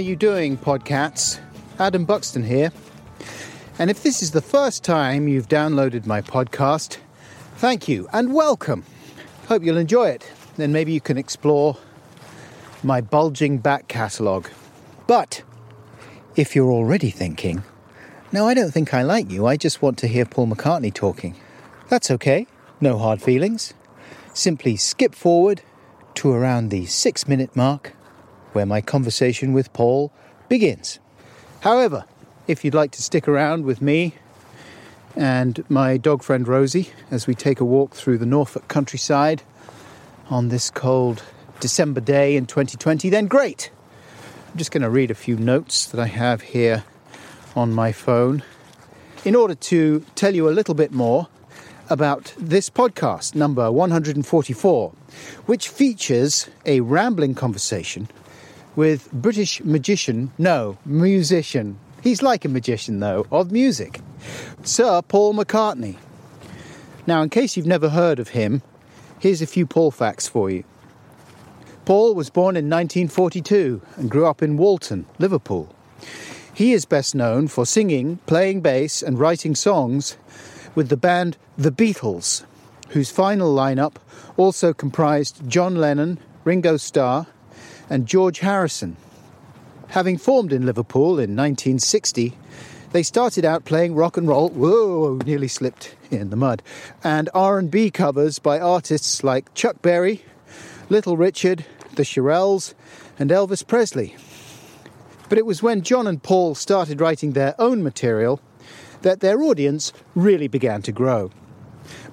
You doing, podcats? Adam Buxton here. And if this is the first time you've downloaded my podcast, thank you and welcome. Hope you'll enjoy it. Then maybe you can explore my bulging back catalogue. But if you're already thinking, no, I don't think I like you, I just want to hear Paul McCartney talking, that's okay. No hard feelings. Simply skip forward to around the six minute mark where my conversation with Paul begins. However, if you'd like to stick around with me and my dog friend Rosie as we take a walk through the Norfolk countryside on this cold December day in 2020, then great. I'm just going to read a few notes that I have here on my phone in order to tell you a little bit more about this podcast, number 144, which features a rambling conversation with British magician, no, musician. He's like a magician, though, of music. Sir Paul McCartney. Now, in case you've never heard of him, here's a few Paul facts for you. Paul was born in 1942 and grew up in Walton, Liverpool. He is best known for singing, playing bass, and writing songs with the band The Beatles, whose final lineup also comprised John Lennon, Ringo Starr, and George Harrison. Having formed in Liverpool in 1960, they started out playing rock and roll, whoa, nearly slipped in the mud, and R&B covers by artists like Chuck Berry, Little Richard, the Shirelles, and Elvis Presley. But it was when John and Paul started writing their own material that their audience really began to grow.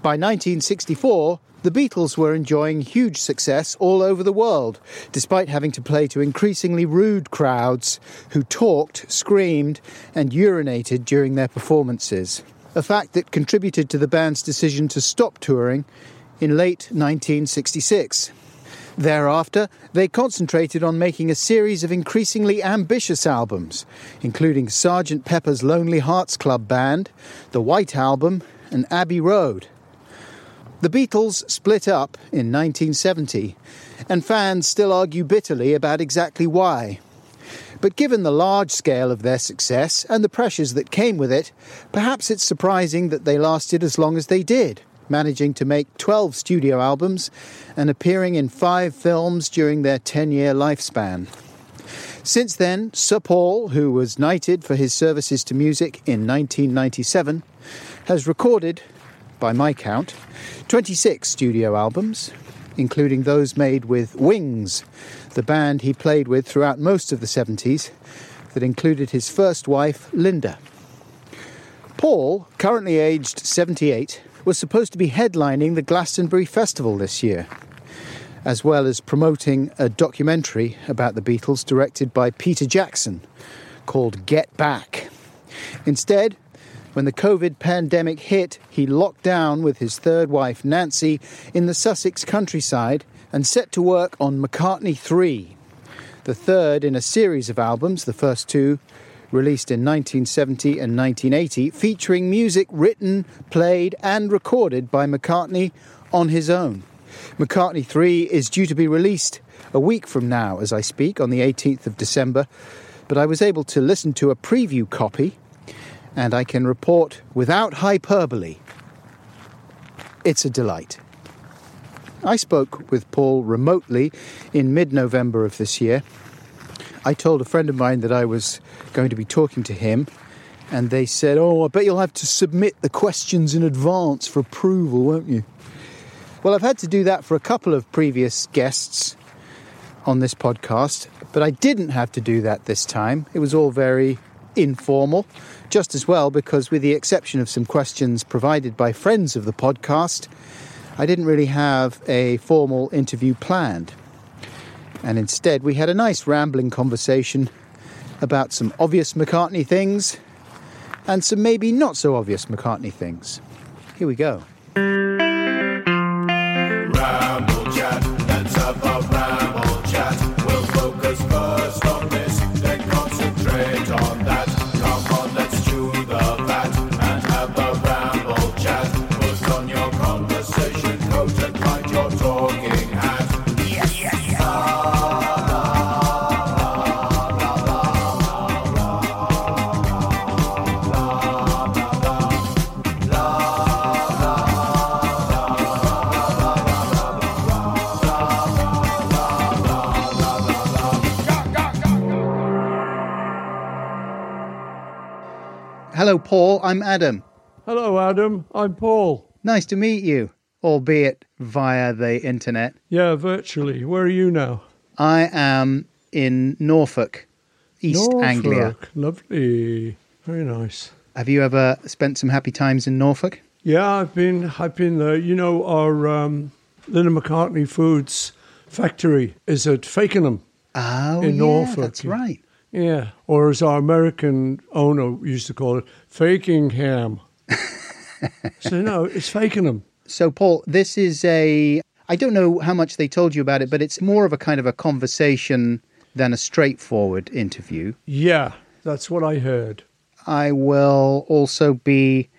By 1964, the Beatles were enjoying huge success all over the world, despite having to play to increasingly rude crowds who talked, screamed, and urinated during their performances. A fact that contributed to the band's decision to stop touring in late 1966. Thereafter, they concentrated on making a series of increasingly ambitious albums, including Sgt. Pepper's Lonely Hearts Club Band, The White Album, and Abbey Road. The Beatles split up in 1970, and fans still argue bitterly about exactly why. But given the large scale of their success and the pressures that came with it, perhaps it's surprising that they lasted as long as they did managing to make 12 studio albums and appearing in five films during their 10 year lifespan. Since then, Sir Paul, who was knighted for his services to music in 1997, has recorded, by my count, 26 studio albums, including those made with Wings, the band he played with throughout most of the 70s, that included his first wife, Linda. Paul, currently aged 78, was supposed to be headlining the Glastonbury Festival this year, as well as promoting a documentary about the Beatles directed by Peter Jackson called Get Back. Instead, when the COVID pandemic hit, he locked down with his third wife, Nancy, in the Sussex countryside and set to work on McCartney 3, the third in a series of albums, the first two released in 1970 and 1980, featuring music written, played, and recorded by McCartney on his own. McCartney 3 is due to be released a week from now as I speak, on the 18th of December, but I was able to listen to a preview copy and I can report without hyperbole it's a delight. I spoke with Paul remotely in mid November of this year I told a friend of mine that I was going to be talking to him, and they said, Oh, I bet you'll have to submit the questions in advance for approval, won't you? Well, I've had to do that for a couple of previous guests on this podcast, but I didn't have to do that this time. It was all very informal, just as well because, with the exception of some questions provided by friends of the podcast, I didn't really have a formal interview planned. And instead, we had a nice rambling conversation about some obvious McCartney things and some maybe not so obvious McCartney things. Here we go. Hello, Paul. I'm Adam. Hello, Adam. I'm Paul. Nice to meet you, albeit via the internet. Yeah, virtually. Where are you now? I am in Norfolk, East Anglia. Norfolk. Lovely. Very nice. Have you ever spent some happy times in Norfolk? Yeah, I've been. I've been there. You know, our um, Linda McCartney Foods factory is at Fakenham. Oh, In yeah, Norfolk, that's right. Yeah, or as our American owner used to call it, Fakingham. so no, it's Fakenham. So, Paul, this is a. I don't know how much they told you about it, but it's more of a kind of a conversation than a straightforward interview. Yeah, that's what I heard. I will also be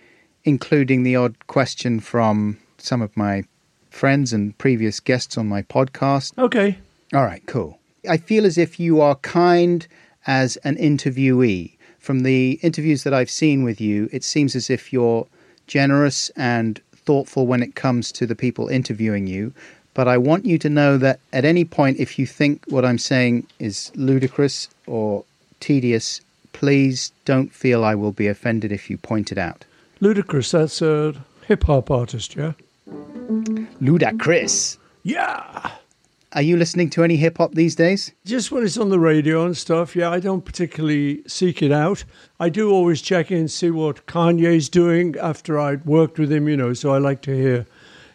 including the odd question from some of my friends and previous guests on my podcast. Okay. All right, cool. I feel as if you are kind as an interviewee. From the interviews that I've seen with you, it seems as if you're generous and thoughtful when it comes to the people interviewing you. But I want you to know that at any point, if you think what I'm saying is ludicrous or tedious, please don't feel I will be offended if you point it out. Ludacris, that's a hip hop artist, yeah? Ludacris. Yeah. Are you listening to any hip hop these days? Just when it's on the radio and stuff, yeah, I don't particularly seek it out. I do always check in, see what Kanye's doing after I'd worked with him, you know, so I like to hear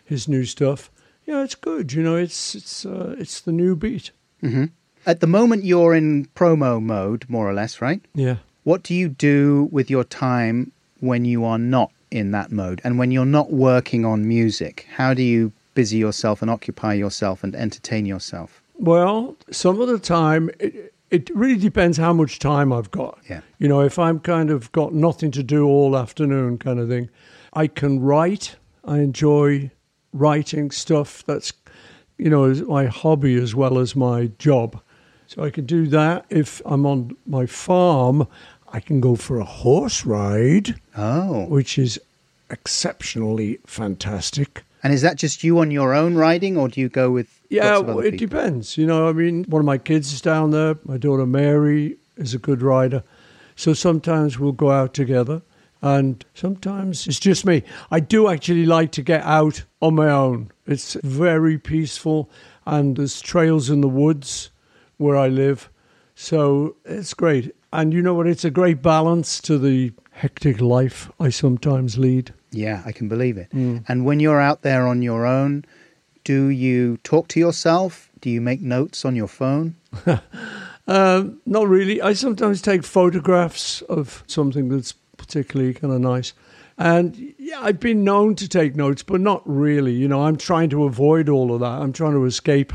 his new stuff. Yeah, it's good, you know, it's it's uh, it's the new beat. Mm-hmm. At the moment, you're in promo mode, more or less, right? Yeah. What do you do with your time when you are not in that mode and when you're not working on music? How do you busy yourself and occupy yourself and entertain yourself? Well, some of the time, it, it really depends how much time I've got. Yeah. You know, if I'm kind of got nothing to do all afternoon kind of thing, I can write. I enjoy writing stuff that's, you know, my hobby as well as my job. So I can do that. If I'm on my farm, I can go for a horse ride, Oh. which is exceptionally fantastic. And is that just you on your own riding or do you go with Yeah, lots of other it people? depends. You know, I mean, one of my kids is down there. My daughter Mary is a good rider. So sometimes we'll go out together, and sometimes it's just me. I do actually like to get out on my own. It's very peaceful, and there's trails in the woods where I live. So it's great. And you know what? It's a great balance to the hectic life I sometimes lead. Yeah, I can believe it. Mm. And when you're out there on your own, do you talk to yourself? Do you make notes on your phone? Um, not really. I sometimes take photographs of something that's particularly kind of nice. And yeah, I've been known to take notes, but not really. You know, I'm trying to avoid all of that. I'm trying to escape.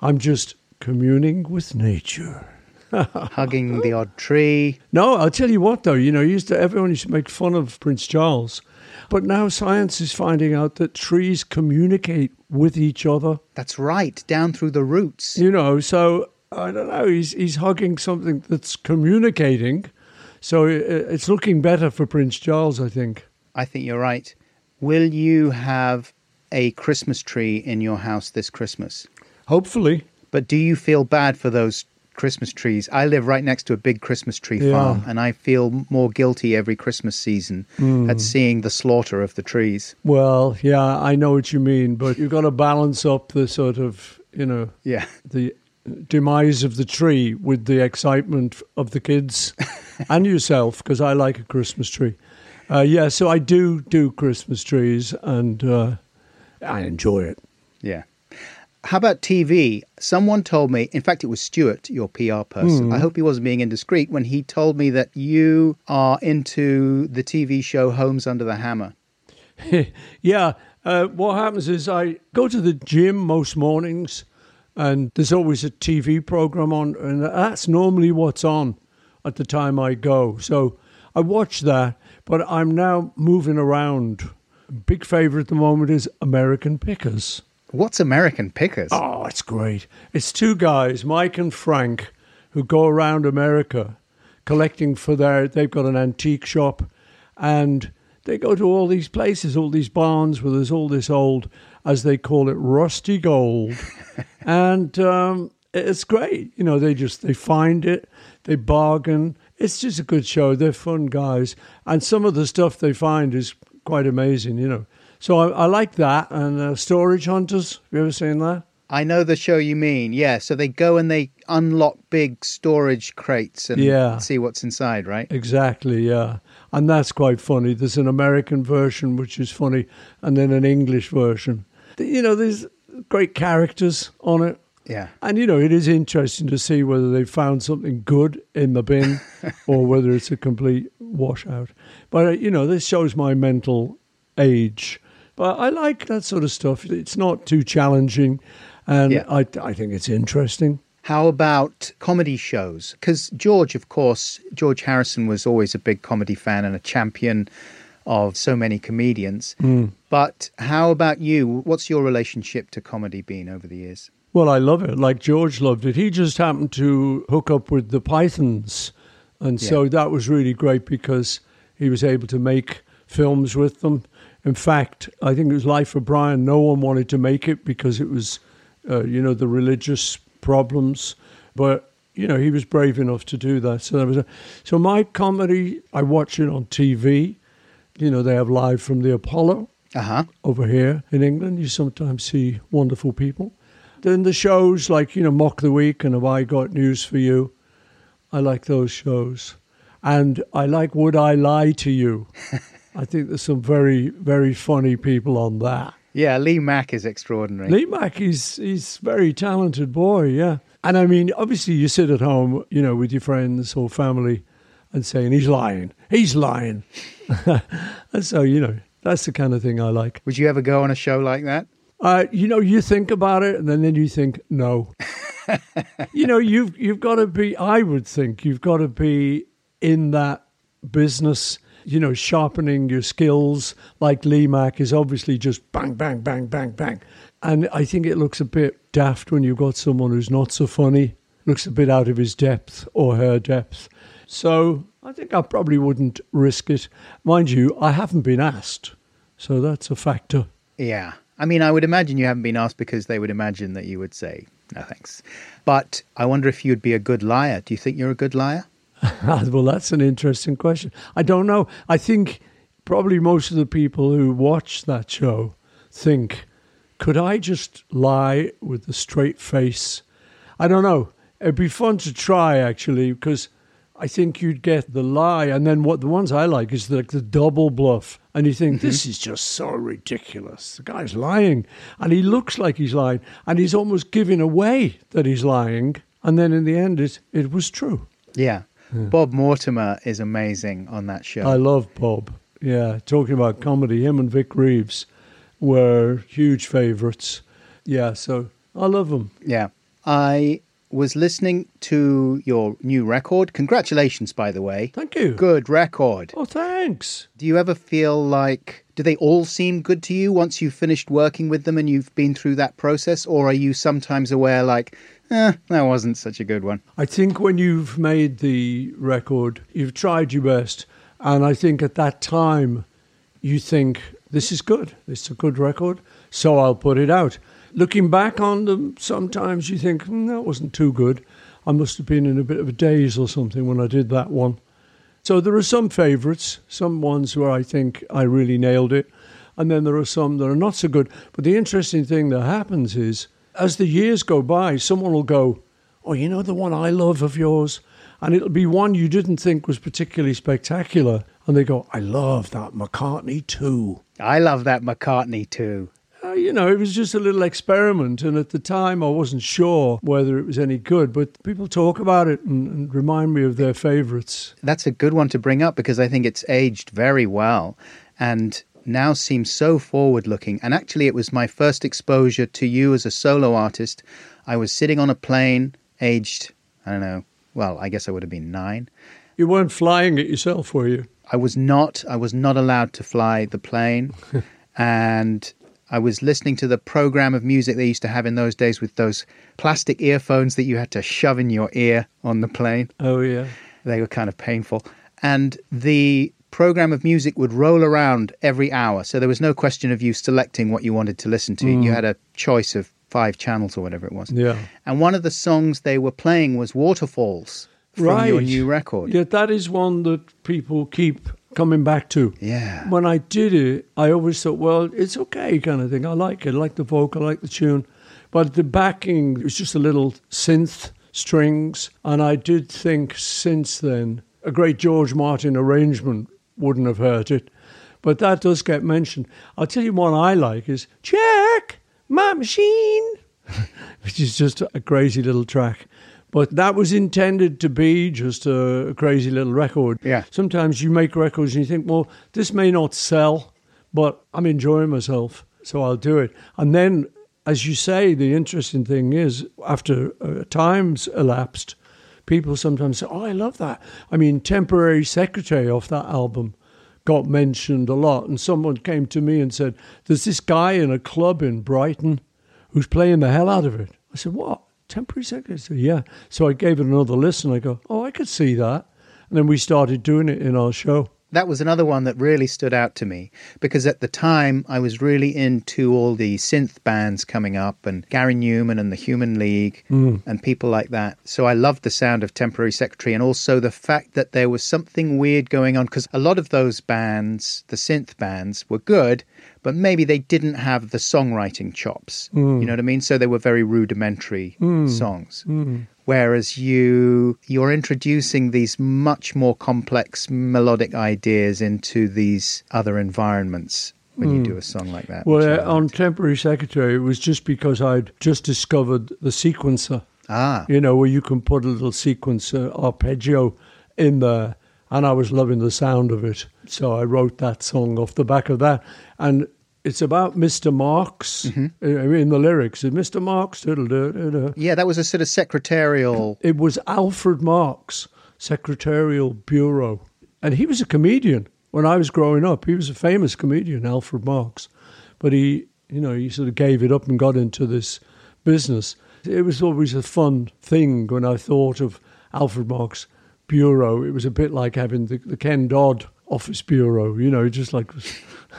I'm just communing with nature. Hugging the odd tree? No, I'll tell you what though, you know, used to everyone used to make fun of Prince Charles. But now science is finding out that trees communicate with each other. That's right, down through the roots. You know, so I don't know. He's he's hugging something that's communicating, so it's looking better for Prince Charles, I think. I think you're right. Will you have a Christmas tree in your house this Christmas? Hopefully, But do you feel bad for those Christmas trees? I live right next to a big Christmas tree Yeah. farm, and I feel more guilty every Christmas season at seeing the slaughter of the trees. well, yeah, I know what you mean, but you've got to balance up the sort of, you know, Yeah. the demise of the tree with the excitement of the kids and yourself, because I like a Christmas tree. Uh, yeah, so I do do Christmas trees, and uh, I enjoy it. Yeah. How about TV? Someone told me, in fact, it was Stuart, your PR person. I hope he wasn't being indiscreet when he told me that you are into the TV show Homes Under the Hammer. yeah, uh, what happens is I go to the gym most mornings, and there's always a TV program on, and that's normally what's on at the time I go. So I watch that, but I'm now moving around. Big favorite at the moment is American Pickers. What's American Pickers? Oh, it's great. It's two guys, Mike and Frank, who go around America collecting for their, they've got an antique shop and they go to all these places, all these barns where there's all this old, as they call it, rusty gold. and um, it's great. You know, they just, they find it, they bargain. It's just a good show. They're fun guys. And some of the stuff they find is quite amazing, you know. So I, I like that. And uh, Storage Hunters, have you ever seen that? I know the show you mean. Yeah, so they go and they unlock big storage crates and Yeah. see what's inside, right? Exactly, yeah. And that's quite funny. There's an American version which is funny, and then an English version. You know, there's great characters on it. Yeah. And, you know, it is interesting to see whether they found something good in the bin or whether it's a complete washout. But, uh, you know, this shows my mental age. But I like that sort of stuff. It's not too challenging, and Yeah. I, I think it's interesting. How about comedy shows? Because George, of course, George Harrison was always a big comedy fan and a champion of so many comedians. Hmm. But how about you? What's your relationship to comedy been over the years? Well, I love it. Like George loved it. He just happened to hook up with the Pythons. And so that was really great because he was able to make films with them. In fact, I think it was Life of Brian. No one wanted to make it because it was, uh, you know, the religious problems. But, you know, he was brave enough to do that. So, that was a, so my comedy, I watch it on TV. You know, they have live from the Apollo Uh huh. over here in England. You sometimes see wonderful people. Then the shows like, you know, Mock the Week and Have I Got News for You? I like those shows. And I like Would I Lie to You? I think there's some very, very funny people on that. Yeah, Lee Mack is extraordinary. Lee Mack, he's, he's very talented boy, yeah. And I mean, obviously, you sit at home, you know, with your friends or family and saying, he's lying, he's lying. and so, you know, that's the kind of thing I like. Would you ever go on a show like that? Uh, you know, you think about it, and then, then you think, no. you know, you've you've got to be. I would think you've got to be in that business. You know, sharpening your skills. Like Lee Mack is obviously just bang, bang, bang, bang, bang. And I think it looks a bit daft when you've got someone who's not so funny. Looks a bit out of his depth or her depth. So I think I probably wouldn't risk it. Mind you, I haven't been asked, so that's a factor. Yeah. I mean, I would imagine you haven't been asked because they would imagine that you would say, no thanks. But I wonder if you'd be a good liar. Do you think you're a good liar? well, that's an interesting question. I don't know. I think probably most of the people who watch that show think, could I just lie with a straight face? I don't know. It'd be fun to try actually because I think you'd get the lie, and then what the ones I like is like the double bluff, and you think this mm-hmm. is just so ridiculous. The guy's lying, and he looks like he's lying, and he's almost giving away that he's lying, and then in the end, it it was true. Yeah. Bob Mortimer is amazing on that show. I love Bob. Yeah, talking about comedy, him and Vic Reeves were huge favourites. Yeah, so I love them. Yeah. I was listening to your new record. Congratulations, by the way. Thank you. Good record. Oh, thanks. Do you ever feel like, do they all seem good to you once you've finished working with them and you've been through that process? Or are you sometimes aware, like, eh, that wasn't such a good one? I think when you've made the record, you've tried your best. And I think at that time, you think, this is good. This is a good record. So I'll put it out. Looking back on them, sometimes you think, "Hmm, that wasn't too good. I must have been in a bit of a daze or something when I did that one. So there are some favourites, some ones where I think I really nailed it. And then there are some that are not so good. But the interesting thing that happens is, as the years go by, someone will go, Oh, you know the one I love of yours? And it'll be one you didn't think was particularly spectacular. And they go, I love that McCartney II. I love that McCartney II. Uh, you know, it was just a little experiment. And at the time, I wasn't sure whether it was any good, but people talk about it and, and remind me of their favorites. That's a good one to bring up because I think it's aged very well and now seems so forward looking. And actually, it was my first exposure to you as a solo artist. I was sitting on a plane, aged, I don't know, well, I guess I would have been nine. You weren't flying it yourself, were you? I was not. I was not allowed to fly the plane, and I was listening to the program of music they used to have in those days with those plastic earphones that you had to shove in your ear on the plane. Oh, yeah. They were kind of painful, and the program of music would roll around every hour, so there was no question of you selecting what you wanted to listen to. Mm. You had a choice of five channels or whatever it was. Yeah. And one of the songs they were playing was Waterfalls from your new record. Yeah, that is one that people keep coming back to. Yeah. When I did it, I always thought, well, it's okay, kind of thing. I like it. I like the vocal, I like the tune. But the backing was just a little synth strings. And I did think since then, a great George Martin arrangement wouldn't have hurt it. But that does get mentioned. I'll tell you one I like is Check My Machine, which is just a crazy little track. But that was intended to be just a, crazy little record. Yeah. Sometimes you make records and you think, well, this may not sell, but I'm enjoying myself, so I'll do it. And then, as you say, the interesting thing is, after uh, time's elapsed, people sometimes say, oh, I love that. I mean, Temporary Secretary off that album got mentioned a lot. And someone came to me and said, there's this guy in a club in Brighton who's playing the hell out of it. I said, what? Temporary Secretary? Said, yeah. So I gave it another listen. I go, oh, I could see that. And then we started doing it in our show. That was another one that really stood out to me because at the time I was really into all the synth bands coming up and Gary Numan and the Human League hmm. and people like that. So I loved the sound of Temporary Secretary and also the fact that there was something weird going on because a lot of those bands, the synth bands, were good, but maybe they didn't have the songwriting chops. You know what I mean? So they were very rudimentary songs. Whereas you you're introducing these much more complex melodic ideas into these other environments when you do a song like that. Well, uh, on. Temporary Secretary, it was just because I'd just discovered the sequencer. ah, you know, where you can put a little sequencer arpeggio in there. And I was loving the sound of it. So I wrote that song off the back of that. And it's about Mr. Marks Mm-hmm. uh, in the lyrics. Mr. Marks, yeah, that was a sort of secretarial. it was Alfred Marks, Secretarial Bureau. And he was a comedian when I was growing up. He was a famous comedian, Alfred Marks. But he, you know, he sort of gave it up and got into this business. It was always a fun thing when I thought of Alfred Marks Bureau. It was a bit like having the, the Ken Dodd Office Bureau, you know, just like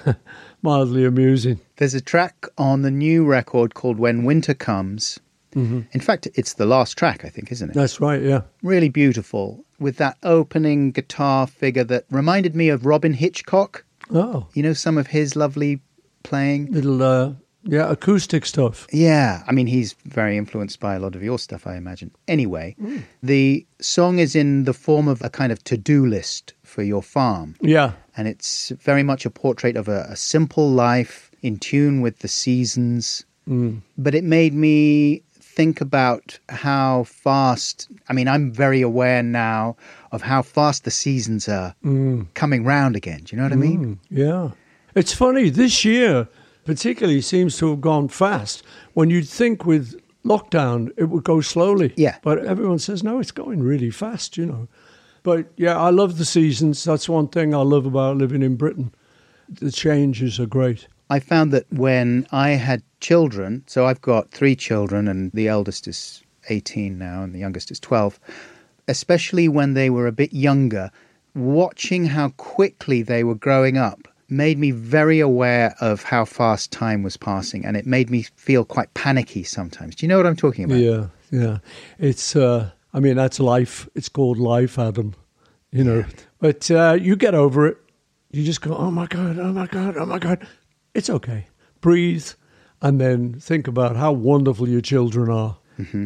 mildly amusing. There's a track on the new record called When Winter Comes. Mm-hmm. In fact, it's the last track, I think, isn't it? That's right, yeah. Really beautiful with that opening guitar figure that reminded me of Robyn Hitchcock. Oh, You know, some of his lovely playing. little, uh, yeah, acoustic stuff. Yeah, I mean, he's very influenced by a lot of your stuff, I imagine. Anyway, the song is in the form of a kind of to do list for your farm. Yeah. And it's very much a portrait of a, a simple life in tune with the seasons. Mm. But it made me think about how fast, I mean, I'm very aware now of how fast the seasons are coming round again. Do you know what I mean? Mm, yeah. It's funny, this year particularly seems to have gone fast. When you'd think with lockdown it would go slowly. Yeah. But everyone says, no, it's going really fast, you know. But yeah, I love the seasons. That's one thing I love about living in Britain. The changes are great. I found that when I had children, so I've got three children, and the eldest is 18 now, and the youngest is 12, especially when they were a bit younger, watching how quickly they were growing up made me very aware of how fast time was passing, and it made me feel quite panicky sometimes. Do you know what I'm talking about? Yeah, yeah. It's, uh, I mean, that's life. It's called life, Adam. You know, but uh, you get over it. You just go, oh my God, oh my God, oh my God. It's okay. Breathe and then think about how wonderful your children are.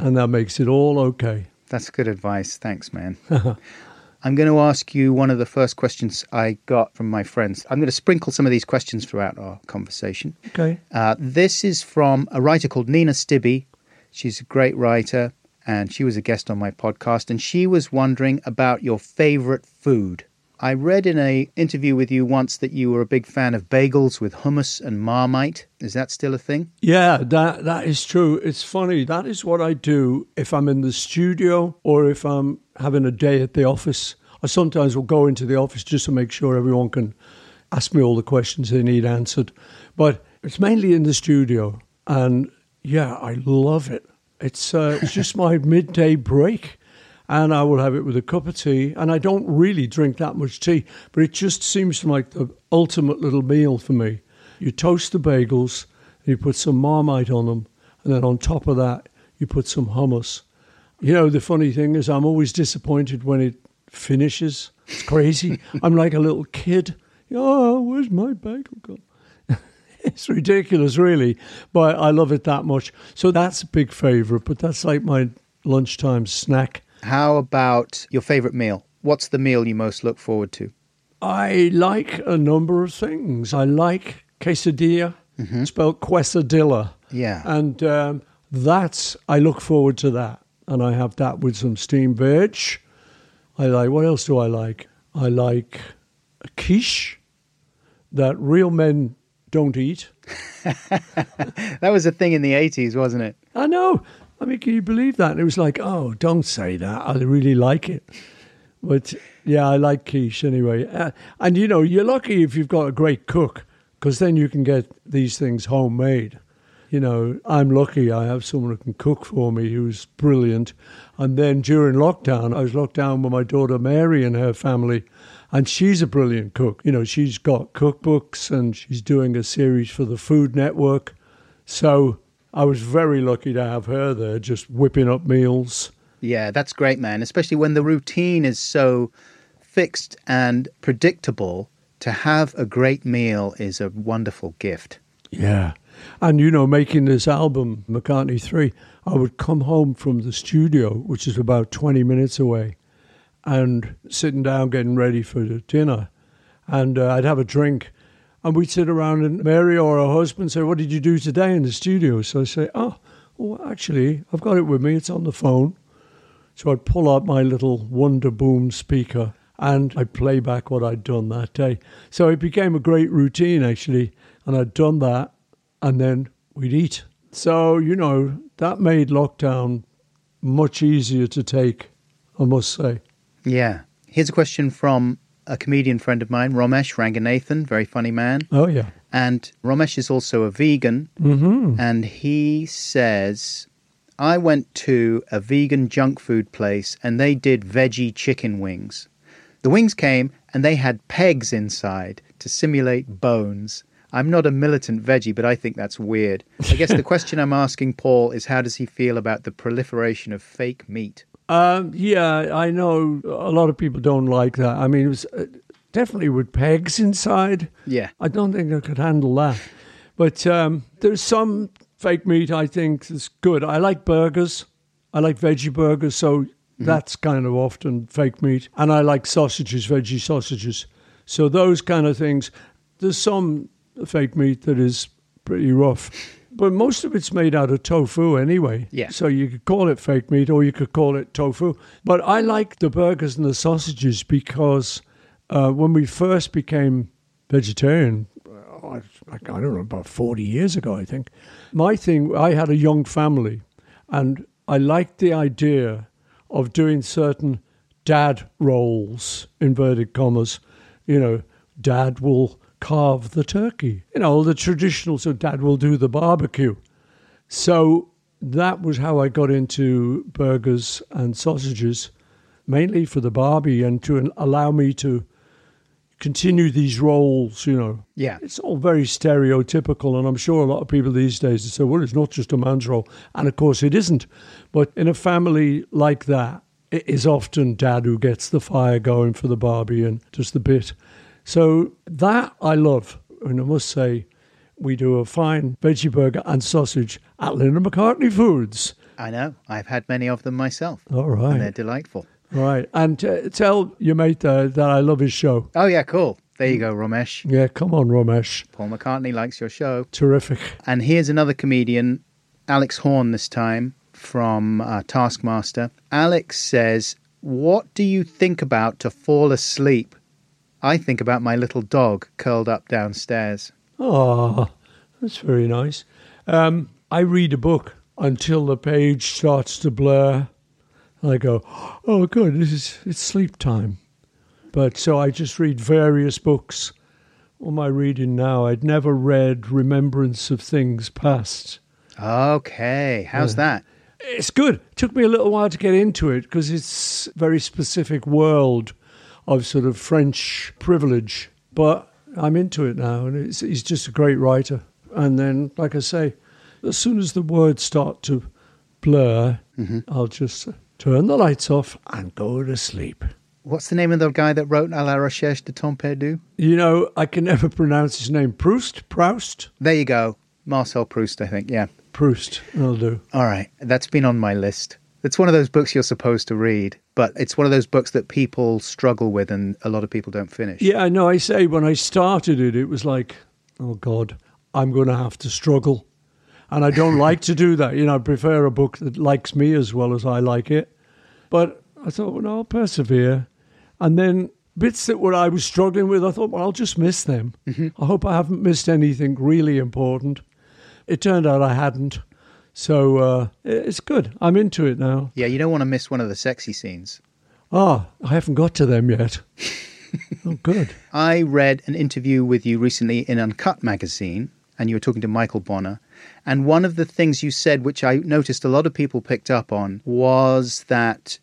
And that makes it all okay. That's good advice. Thanks, man. I'm going to ask you one of the first questions I got from my friends. I'm going to sprinkle some of these questions throughout our conversation. Okay. Uh, this is from a writer called Nina Stibbe. She's a great writer, and she was a guest on my podcast. And she was wondering about your favorite food. I read in a interview with you once that you were a big fan of bagels with hummus and marmite. Is that still a thing? Yeah, that that is true. It's funny. That is what I do if I'm in the studio or if I'm having a day at the office. I sometimes will go into the office just to make sure everyone can ask me all the questions they need answered. But it's mainly in the studio, and yeah, I love it. It's uh, it's just my midday break, and I will have it with a cup of tea. And I don't really drink that much tea, but it just seems like the ultimate little meal for me. You toast the bagels, and you put some marmite on them, and then on top of that, you put some hummus. You know, the funny thing is, I'm always disappointed when it finishes. It's crazy. I'm like a little kid. Oh, where's my bagel gone? it's ridiculous, really, but I love it that much. So that's a big favourite, but that's like my lunchtime snack. How about your favorite meal? What's the meal you most look forward to? I like a number of things. I like quesadilla, spelled quesadilla. Yeah. And um, that's, I look forward to that. And I have that with some steamed veg. I like, what else do I like? I like a quiche that real men don't eat. That was a thing in the 80s, wasn't it? I know. I mean, can you believe that? And it was like, oh, don't say that. I really like it. But yeah, I like quiche anyway. Uh, and you know, you're lucky if you've got a great cook because then you can get these things homemade. You know, I'm lucky I have someone who can cook for me who's brilliant. And then during lockdown, I was locked down with my daughter Mary and her family, and she's a brilliant cook. You know, she's got cookbooks and she's doing a series for the Food Network. So I was very lucky to have her there, just whipping up meals. Yeah, that's great, man. Especially when the routine is so fixed and predictable. To have a great meal is a wonderful gift. Yeah. And, you know, making this album, McCartney 3, I would come home from the studio, which is about 20 minutes away, and sitting down getting ready for dinner. And uh, I'd have a drink. And we'd sit around, and Mary or her husband say, What did you do today in the studio? So I'd say, Oh, well, actually, I've got it with me. It's on the phone. So I'd pull out my little Wonderboom speaker and I'd play back what I'd done that day. So it became a great routine, actually. And I'd done that, and then we'd eat. So, you know, that made lockdown much easier to take, I must say. Yeah. Here's a question from a comedian friend of mine, Romesh Ranganathan, very funny man. Oh, yeah. And Romesh is also a vegan. Mm-hmm. And he says, I went to a vegan junk food place and they did veggie chicken wings. The wings came and they had pegs inside to simulate bones. I'm not a militant veggie, but I think that's weird. I guess the question I'm asking Paul is how does he feel about the proliferation of fake meat? Um, yeah, I know a lot of people don't like that. I mean, it was uh, definitely with pegs inside. Yeah. I don't think I could handle that. But um, there's some fake meat I think is good. I like burgers. I like veggie burgers, so that's kind of often fake meat. And I like sausages, veggie sausages. So those kind of things. There's some fake meat that is pretty rough. But most of it's made out of tofu anyway. Yeah. So you could call it fake meat or you could call it tofu. But I like the burgers and the sausages because uh, when we first became vegetarian, uh, I, I don't know, about 40 years ago, I think, my thing, I had a young family and I liked the idea of doing certain dad roles, inverted commas. You know, dad will carve the turkey. You know, the traditional, so dad will do the barbecue. So that was how I got into burgers and sausages, mainly for the Barbie and to allow me to continue these roles, you know. Yeah. It's all very stereotypical, and I'm sure a lot of people these days say, well, it's not just a man's role. And of course, it isn't. But in a family like that, it is often dad who gets the fire going for the Barbie and does the bit. So that I love. And I must say, we do a fine veggie burger and sausage at Linda McCartney Foods. I know. I've had many of them myself. All And they're delightful. Right. And uh, tell your mate there that I love his show. Oh, yeah, cool. There you go, Romesh. Yeah, come on, Romesh. Paul McCartney likes your show. Terrific. And here's another comedian, Alex Horne, this time from uh, Taskmaster. Alex says, What do you think about to fall asleep? I think about my little dog curled up downstairs. Oh, that's very nice. Um, I read a book until the page starts to blur. I go, oh, good, this is it's sleep time. But so I just read various books. What am I reading now? I'd never read Remembrance of Things Past. Okay, how's that? It's good. It took me a little while to get into it because it's a very specific world of sort of French privilege. But I'm into it now, and it's, he's just a great writer. And then, like I say, as soon as the words start to blur, mm-hmm. I'll just turn the lights off and go to sleep. What's the name of the guy that wrote À la recherche de temps perdu? You know, I can never pronounce his name. Proust? Proust? There you go. Marcel Proust, I think, yeah. Proust. I'll do. All right, that's been on my list. It's one of those books you're supposed to read, but it's one of those books that people struggle with and a lot of people don't finish. Yeah, I know. I say when I started it, it was like, oh God, I'm going to have to struggle. And I don't like to do that. You know, I prefer a book that likes me as well as I like it. But I thought, well, no, I'll persevere. And then bits that were I was struggling with, I thought, well, I'll just miss them. Mm-hmm. I hope I haven't missed anything really important. It turned out I hadn't. So uh, it's good. I'm into it now. Yeah, you don't want to miss one of the sexy scenes. Ah, I haven't got to them yet. oh, good. I read an interview with you recently in Uncut magazine, and you were talking to Michael Bonner. And one of the things you said, which I noticed a lot of people picked up on, was that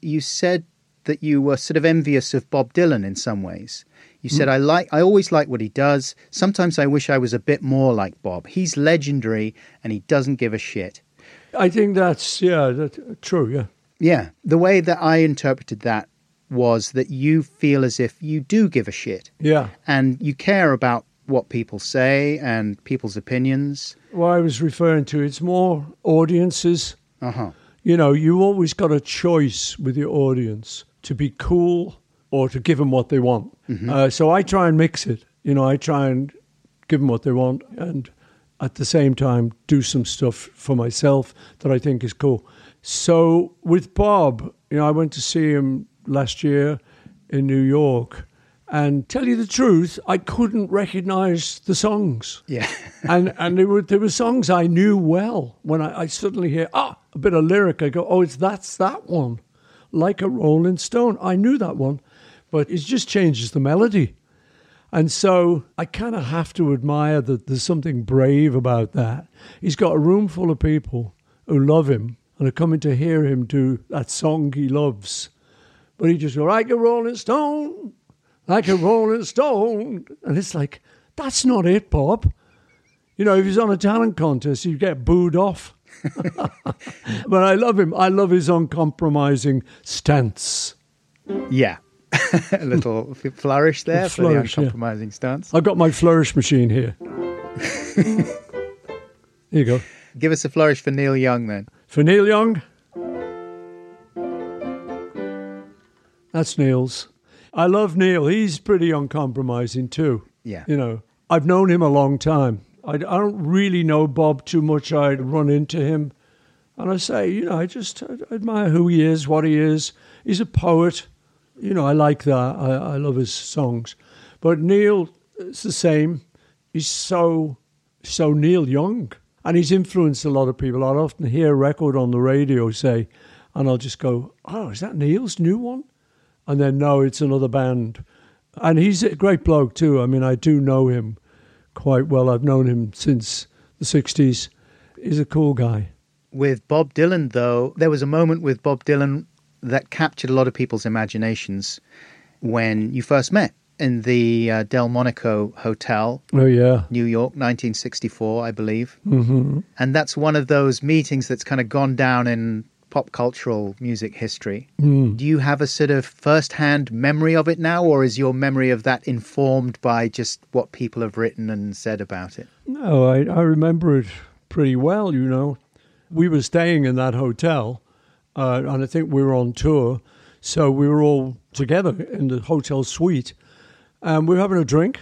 you said that you were sort of envious of Bob Dylan in some ways. You said, I like, I always like what he does. Sometimes I wish I was a bit more like Bob. He's legendary and he doesn't give a shit. I think that's, yeah, that, true, yeah. Yeah. The way that I interpreted that was that you feel as if you do give a shit Yeah. and you care about what people say and people's opinions. What I was referring to, it's more audiences. Uh huh. You know, you always got a choice with your audience to be cool or to give them what they want. Uh, so I try and mix it. You know, I try and give them what they want and at the same time do some stuff for myself that I think is cool. So with Bob, you know, I went to see him last year in New York. And tell you the truth, I couldn't recognize the songs Yeah. and and there were there were songs I knew well. When I, I suddenly hear ah a bit of lyric, I go, oh, it's that's that one, like a Rolling Stone. I knew that one, but it just changes the melody, and so I kind of have to admire that there's something brave about that. He's got a room full of people who love him and are coming to hear him do that song he loves, but he just goes like a Rolling Stone, like a Rolling Stone, and it's like that's not it, Bob. You know, if he's on a talent contest, you get booed off. but I love him. I love his uncompromising stance. Yeah. a little f- flourish there A for the flourish, yeah. uncompromising stance. I've got my flourish machine here. here you go. Give us a flourish for Neil Young then. For Neil Young, that's Neil's. I love Neil. He's pretty uncompromising too. Yeah. You know, I've known him a long time. I, I don't really know Bob too much. I'd run into him and I say, you know, I just I admire who he is, what he is. He's a poet. You know, I like that. I, I love his songs. But Neil, it's the same. He's so, so Neil Young. And he's influenced a lot of people. I'll often hear a record on the radio, say, and I'll just go, oh, is that Neil's new one? And then, no, it's another band. And he's a great bloke, too. I mean, I do know him quite well. I've known him since the 60s. He's a cool guy. With Bob Dylan, though, there was a moment with Bob Dylan that captured a lot of people's imaginations when you first met in the uh, Delmonico Hotel, Oh, yeah. New York, 1964, I believe. hmm And that's one of those meetings that's kind of gone down in pop cultural music history. Mm. Do you have a sort of first hand memory of it now, or is your memory of that informed by just what people have written and said about it? No, I, I remember it pretty well, you know. We were staying in that hotel, uh, and I think we were on tour. So we were all together in the hotel suite and we were having a drink.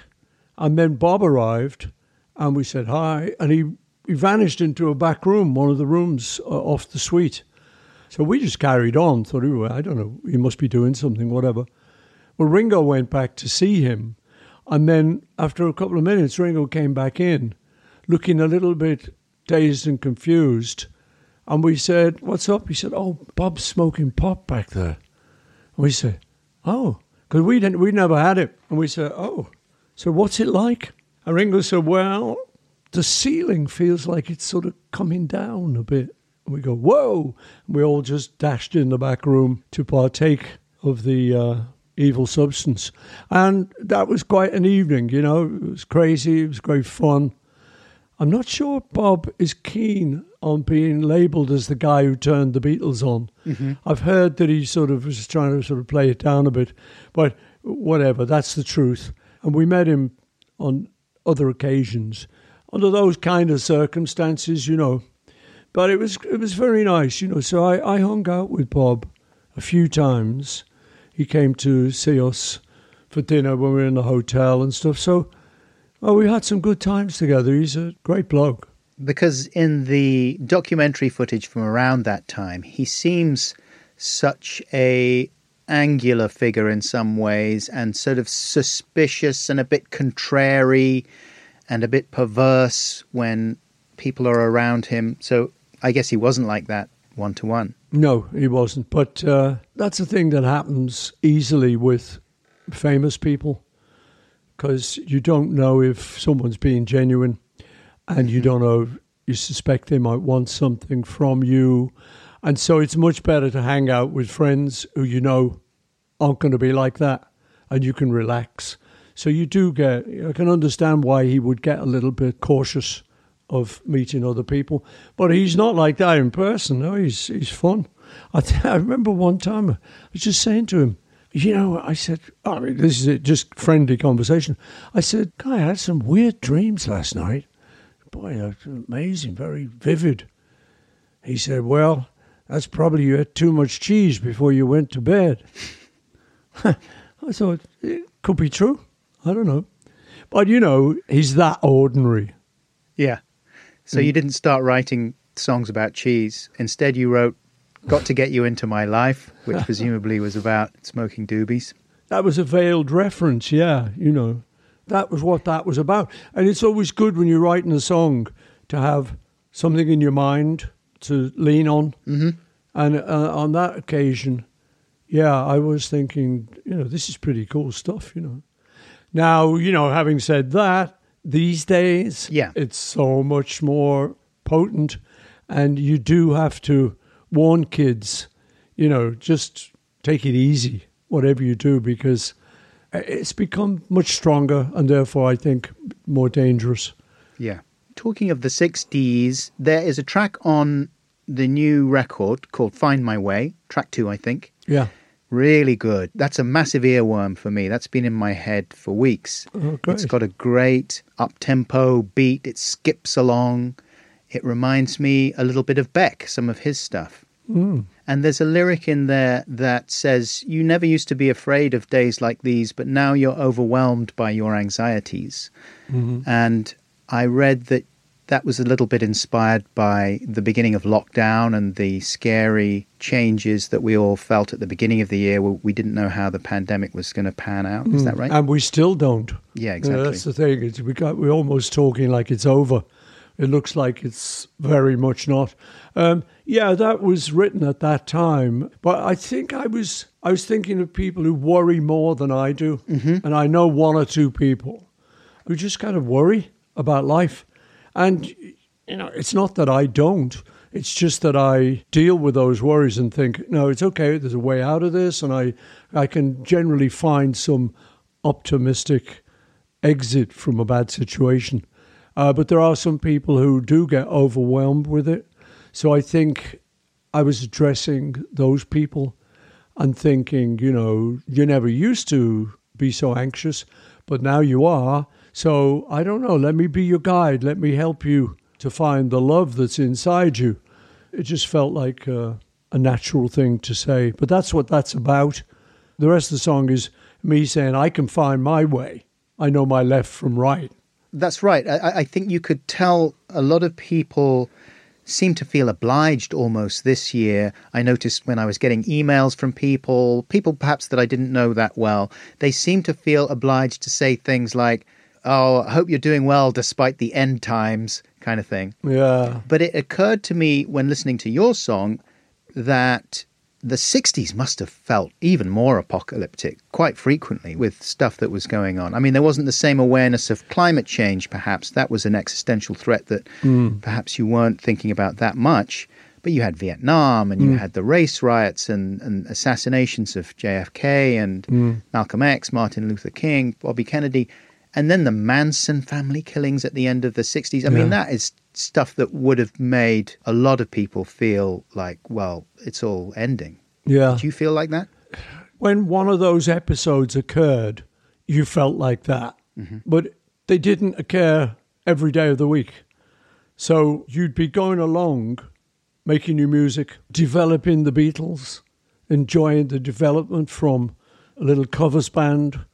And then Bob arrived and we said hi. And he, he vanished into a back room, one of the rooms uh, off the suite. So we just carried on, thought, "Ooh, I don't know, he must be doing something, whatever. Well, Ringo went back to see him. And then after a couple of minutes, Ringo came back in looking a little bit dazed and confused. And we said, What's up? He said, Oh, Bob's smoking pot back there. And we said, Oh, because we didn't, we never had it. And we said, Oh, so what's it like? And Ringo said, Well, the ceiling feels like it's sort of coming down a bit. And we go, Whoa! And we all just dashed in the back room to partake of the uh, evil substance. And that was quite an evening, you know. It was crazy, it was great fun. I'm not sure Bob is keen on being labelled as the guy who turned the Beatles on. Mm-hmm. I've heard that he sort of was trying to sort of play it down a bit, but whatever, that's the truth. And we met him on other occasions under those kind of circumstances, you know. But it was it was very nice, you know. So I, I hung out with Bob a few times. He came to see us for dinner when we were in the hotel and stuff. So well, we had some good times together. He's a great bloke. Because in the documentary footage from around that time, he seems such a angular figure in some ways and sort of suspicious and a bit contrary and a bit perverse when people are around him. So I guess he wasn't like that one to one. No, he wasn't. But uh, that's a thing that happens easily with famous people because you don't know if someone's being genuine and you mm-hmm. don't know, you suspect they might want something from you. And so it's much better to hang out with friends who you know aren't going to be like that and you can relax. So you do get, I can understand why he would get a little bit cautious of meeting other people. But he's not like that in person. No, he's, he's fun. I, th- I remember one time I was just saying to him, you know, I said, I mean, this is a just friendly conversation. I said, Guy, I had some weird dreams last night. Boy, that's amazing, very vivid. He said, Well, that's probably you had too much cheese before you went to bed. I thought, it could be true. I don't know. But, you know, he's that ordinary. Yeah. So Mm. you didn't start writing songs about cheese. Instead, you wrote Got to Get You Into My Life, which presumably was about smoking doobies. That was a veiled reference, yeah, you know. That was what that was about. And it's always good when you're writing a song to have something in your mind to lean on. Mm-hmm. And uh, on that occasion, yeah, I was thinking, you know, this is pretty cool stuff, you know. Now, you know, having said that, these days, Yeah. it's so much more potent, and you do have to warn kids, you know, just take it easy, whatever you do, because it's become much stronger and therefore, I think, more dangerous. Yeah. Talking of the 60s, there is a track on the new record called Find My Way, track two, I think. Yeah. Really good. That's a massive earworm for me. That's been in my head for weeks. Oh, It's got a great up tempo beat, it skips along. It reminds me a little bit of Beck, some of his stuff. Mm. And there's a lyric in there that says, You never used to be afraid of days like these, but now you're overwhelmed by your anxieties. Mhm. And I read that that was a little bit inspired by the beginning of lockdown and the scary changes that we all felt at the beginning of the year. We didn't know how the pandemic was going to pan out. Is that Mm. right? And we still don't. yeah, Yeah, exactly. that's the thing. It's, we got, we're almost talking like it's over. It looks like it's very much not. Um, yeah, that was written at that time, but I think I was I was thinking of people who worry more than I do, Mm-hmm. and I know one or two people who just kind of worry about life, and you know, it's not that I don't. It's just that I deal with those worries and think, no, it's okay. There's a way out of this, and I I can generally find some optimistic exit from a bad situation. Uh, but there are some people who do get overwhelmed with it. So I think I was addressing those people and thinking, you know, you never used to be so anxious, but now you are. So I don't know. Let me be your guide. Let me help you to find the love that's inside you. It just felt like uh, a natural thing to say. But that's what that's about. The rest of the song is me saying, I can find my way. I know my left from right. That's right. I, I think you could tell a lot of people seem to feel obliged almost this year. I noticed when I was getting emails from people, people perhaps that I didn't know that well, they seem to feel obliged to say things like, Oh, I hope you're doing well despite the end times, kind of thing. Yeah. But it occurred to me when listening to your song that the 60s must have felt even more apocalyptic quite frequently with stuff that was going on. I mean, there wasn't the same awareness of climate change, perhaps. That was an existential threat that Mm. perhaps you weren't thinking about that much. But you had Vietnam and you Mm. had the race riots and, and assassinations of JFK and Mm. Malcolm X, Martin Luther King, Bobby Kennedy, and then the Manson family killings at the end of the 60s. I mean, that is stuff that would have made a lot of people feel like, well, it's all ending. Yeah. Do you feel like that? when one of those episodes occurred, you felt like that. Mm-hmm. But they didn't occur every day of the week. So you'd be going along, making your music, developing the Beatles, enjoying the development from a little covers band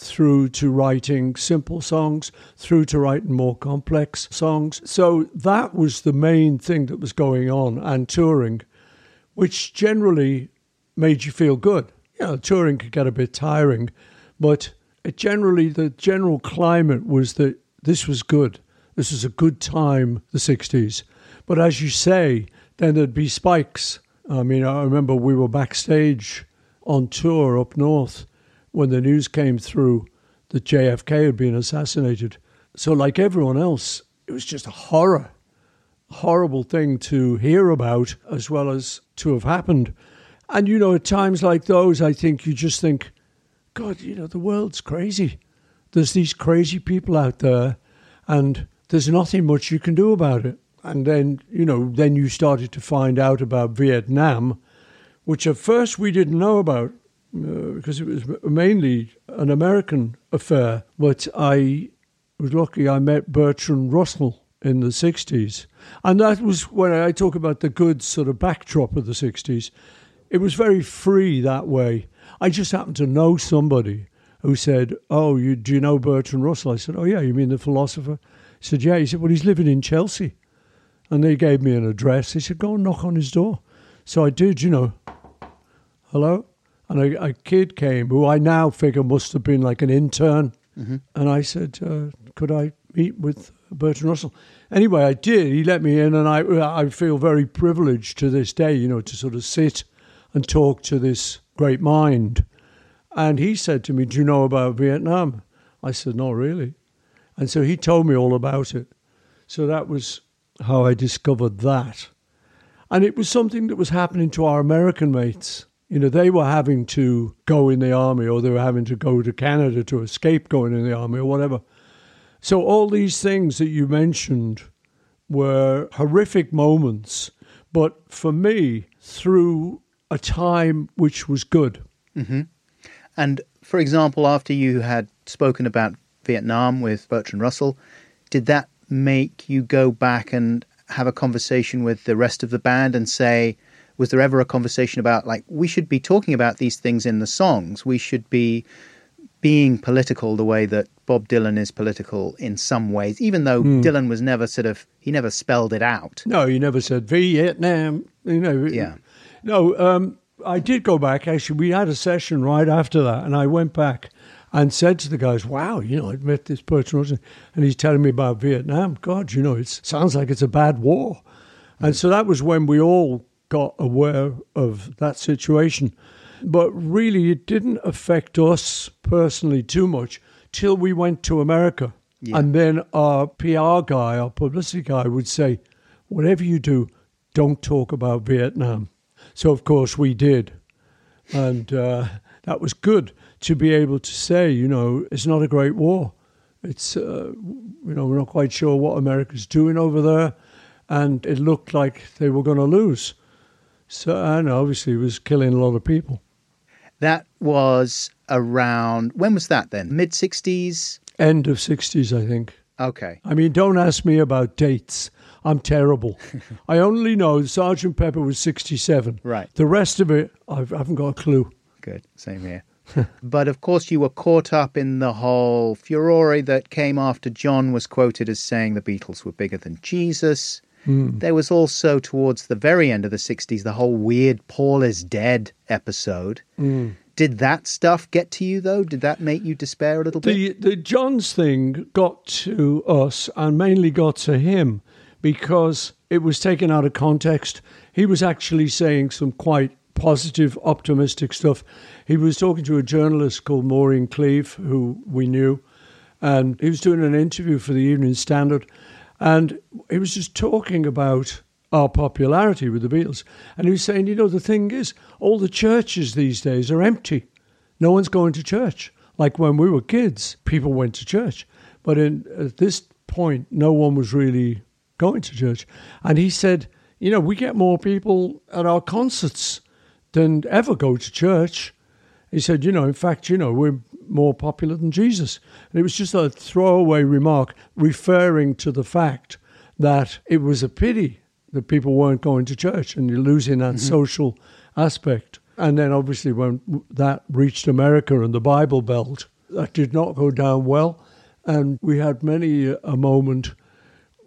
through to writing simple songs, through to writing more complex songs. So that was the main thing that was going on and touring, which generally made you feel good. You know, touring could get a bit tiring, but generally, the general climate was that this was good. This was a good time, the 60s. But as you say, then there'd be spikes. I mean, I remember we were backstage on tour up north when the news came through that JFK had been assassinated. So, like everyone else, it was just a horror, horrible thing to hear about as well as to have happened. And, you know, at times like those, I think you just think, God, you know, the world's crazy. There's these crazy people out there, and there's nothing much you can do about it. And then, you know, then you started to find out about Vietnam, which at first we didn't know about uh, because it was mainly an American affair. But I was lucky I met Bertrand Russell in the 60s. And that was when I talk about the good sort of backdrop of the 60s. It was very free that way. I just happened to know somebody who said, Oh, you, do you know Bertrand Russell? I said, Oh, yeah, you mean the philosopher? He said, Yeah. He said, Well, he's living in Chelsea. And they gave me an address. He said, Go and knock on his door. So I did, you know. Hello? And a, a kid came who I now figure must have been like an intern. And I said, uh, Could I meet with Bertrand Russell? Anyway, I did. He let me in, and I, I feel very privileged to this day, you know, to sort of sit and talk to this great mind. And he said to me, Do you know about Vietnam? I said, Not really. And so he told me all about it. So that was how I discovered that. And it was something that was happening to our American mates. You know, they were having to go in the army or they were having to go to Canada to escape going in the army or whatever. So all these things that you mentioned were horrific moments, but for me, through a time which was good. Mm-hmm. And for example, after you had spoken about Vietnam with Bertrand Russell, did that make you go back and have a conversation with the rest of the band and say, was there ever a conversation about like we should be talking about these things in the songs? We should be being political the way that Bob Dylan is political in some ways, even though Dylan was never sort of he never spelled it out. No, you never said Vietnam. You know. Yeah. No, um, I did go back. Actually, we had a session right after that, and I went back and said to the guys, "Wow, you know, I met this person, and he's telling me about Vietnam. God, you know, it sounds like it's a bad war." And so that was when we all got aware of that situation. But really, it didn't affect us personally too much till we went to America. Yeah. And then our PR guy, our publicity guy, would say, whatever you do, don't talk about Vietnam. So, of course, we did. And uh, that was good to be able to say, you know, it's not a great war. It's, uh, you know, we're not quite sure what America's doing over there. And it looked like they were going to lose. So, and obviously, it was killing a lot of people. That was around when was that then? Mid sixties? End of 60s, I think. Okay. I mean, don't ask me about dates. I'm terrible. I only know Sergeant Pepper was 67. Right. The rest of it, I've, I haven't got a clue. Good, same here. but of course, you were caught up in the whole furore that came after John was quoted as saying the Beatles were bigger than Jesus. Hmm. There was also, towards the very end of the 60s, the whole weird Paul is dead episode. Hmm. Did that stuff get to you, though? Did that make you despair a little bit? The the Johns thing got to us and mainly got to him because it was taken out of context. He was actually saying some quite positive, optimistic stuff. He was talking to a journalist called Maureen Cleave, who we knew, and he was doing an interview for the Evening Standard, and he was just talking about our popularity with the Beatles. And he was saying, you know, the thing is, all the churches these days are empty. No one's going to church. Like when we were kids, people went to church. But in, at this point, no one was really going to church. And he said, you know, we get more people at our concerts than ever go to church. He said, you know, in fact, you know, we're more popular than Jesus. And it was just a throwaway remark referring to the fact that it was a pity that people weren't going to church and you're losing that mm-hmm. social aspect. And then obviously when that reached America and the Bible Belt, that did not go down well. And we had many a moment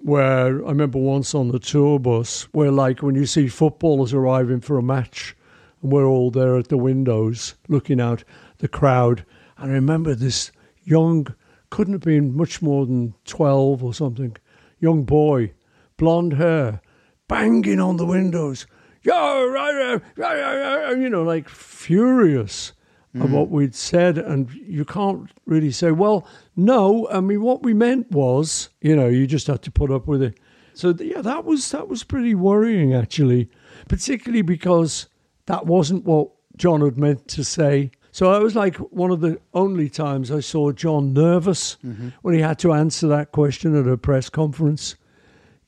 where I remember once on the tour bus where like when you see footballers arriving for a match and we're all there at the windows looking out the crowd. And I remember this young, couldn't have been much more than 12 or something, young boy, blonde hair, banging on the windows. Yo, right, right, right, right," you know, like furious of mm. what we'd said. And you can't really say, well, no. I mean, what we meant was, you know, you just had to put up with it. So yeah, that was that was pretty worrying actually, particularly because that wasn't what John had meant to say. So that was like one of the only times I saw John nervous mm-hmm. when he had to answer that question at a press conference.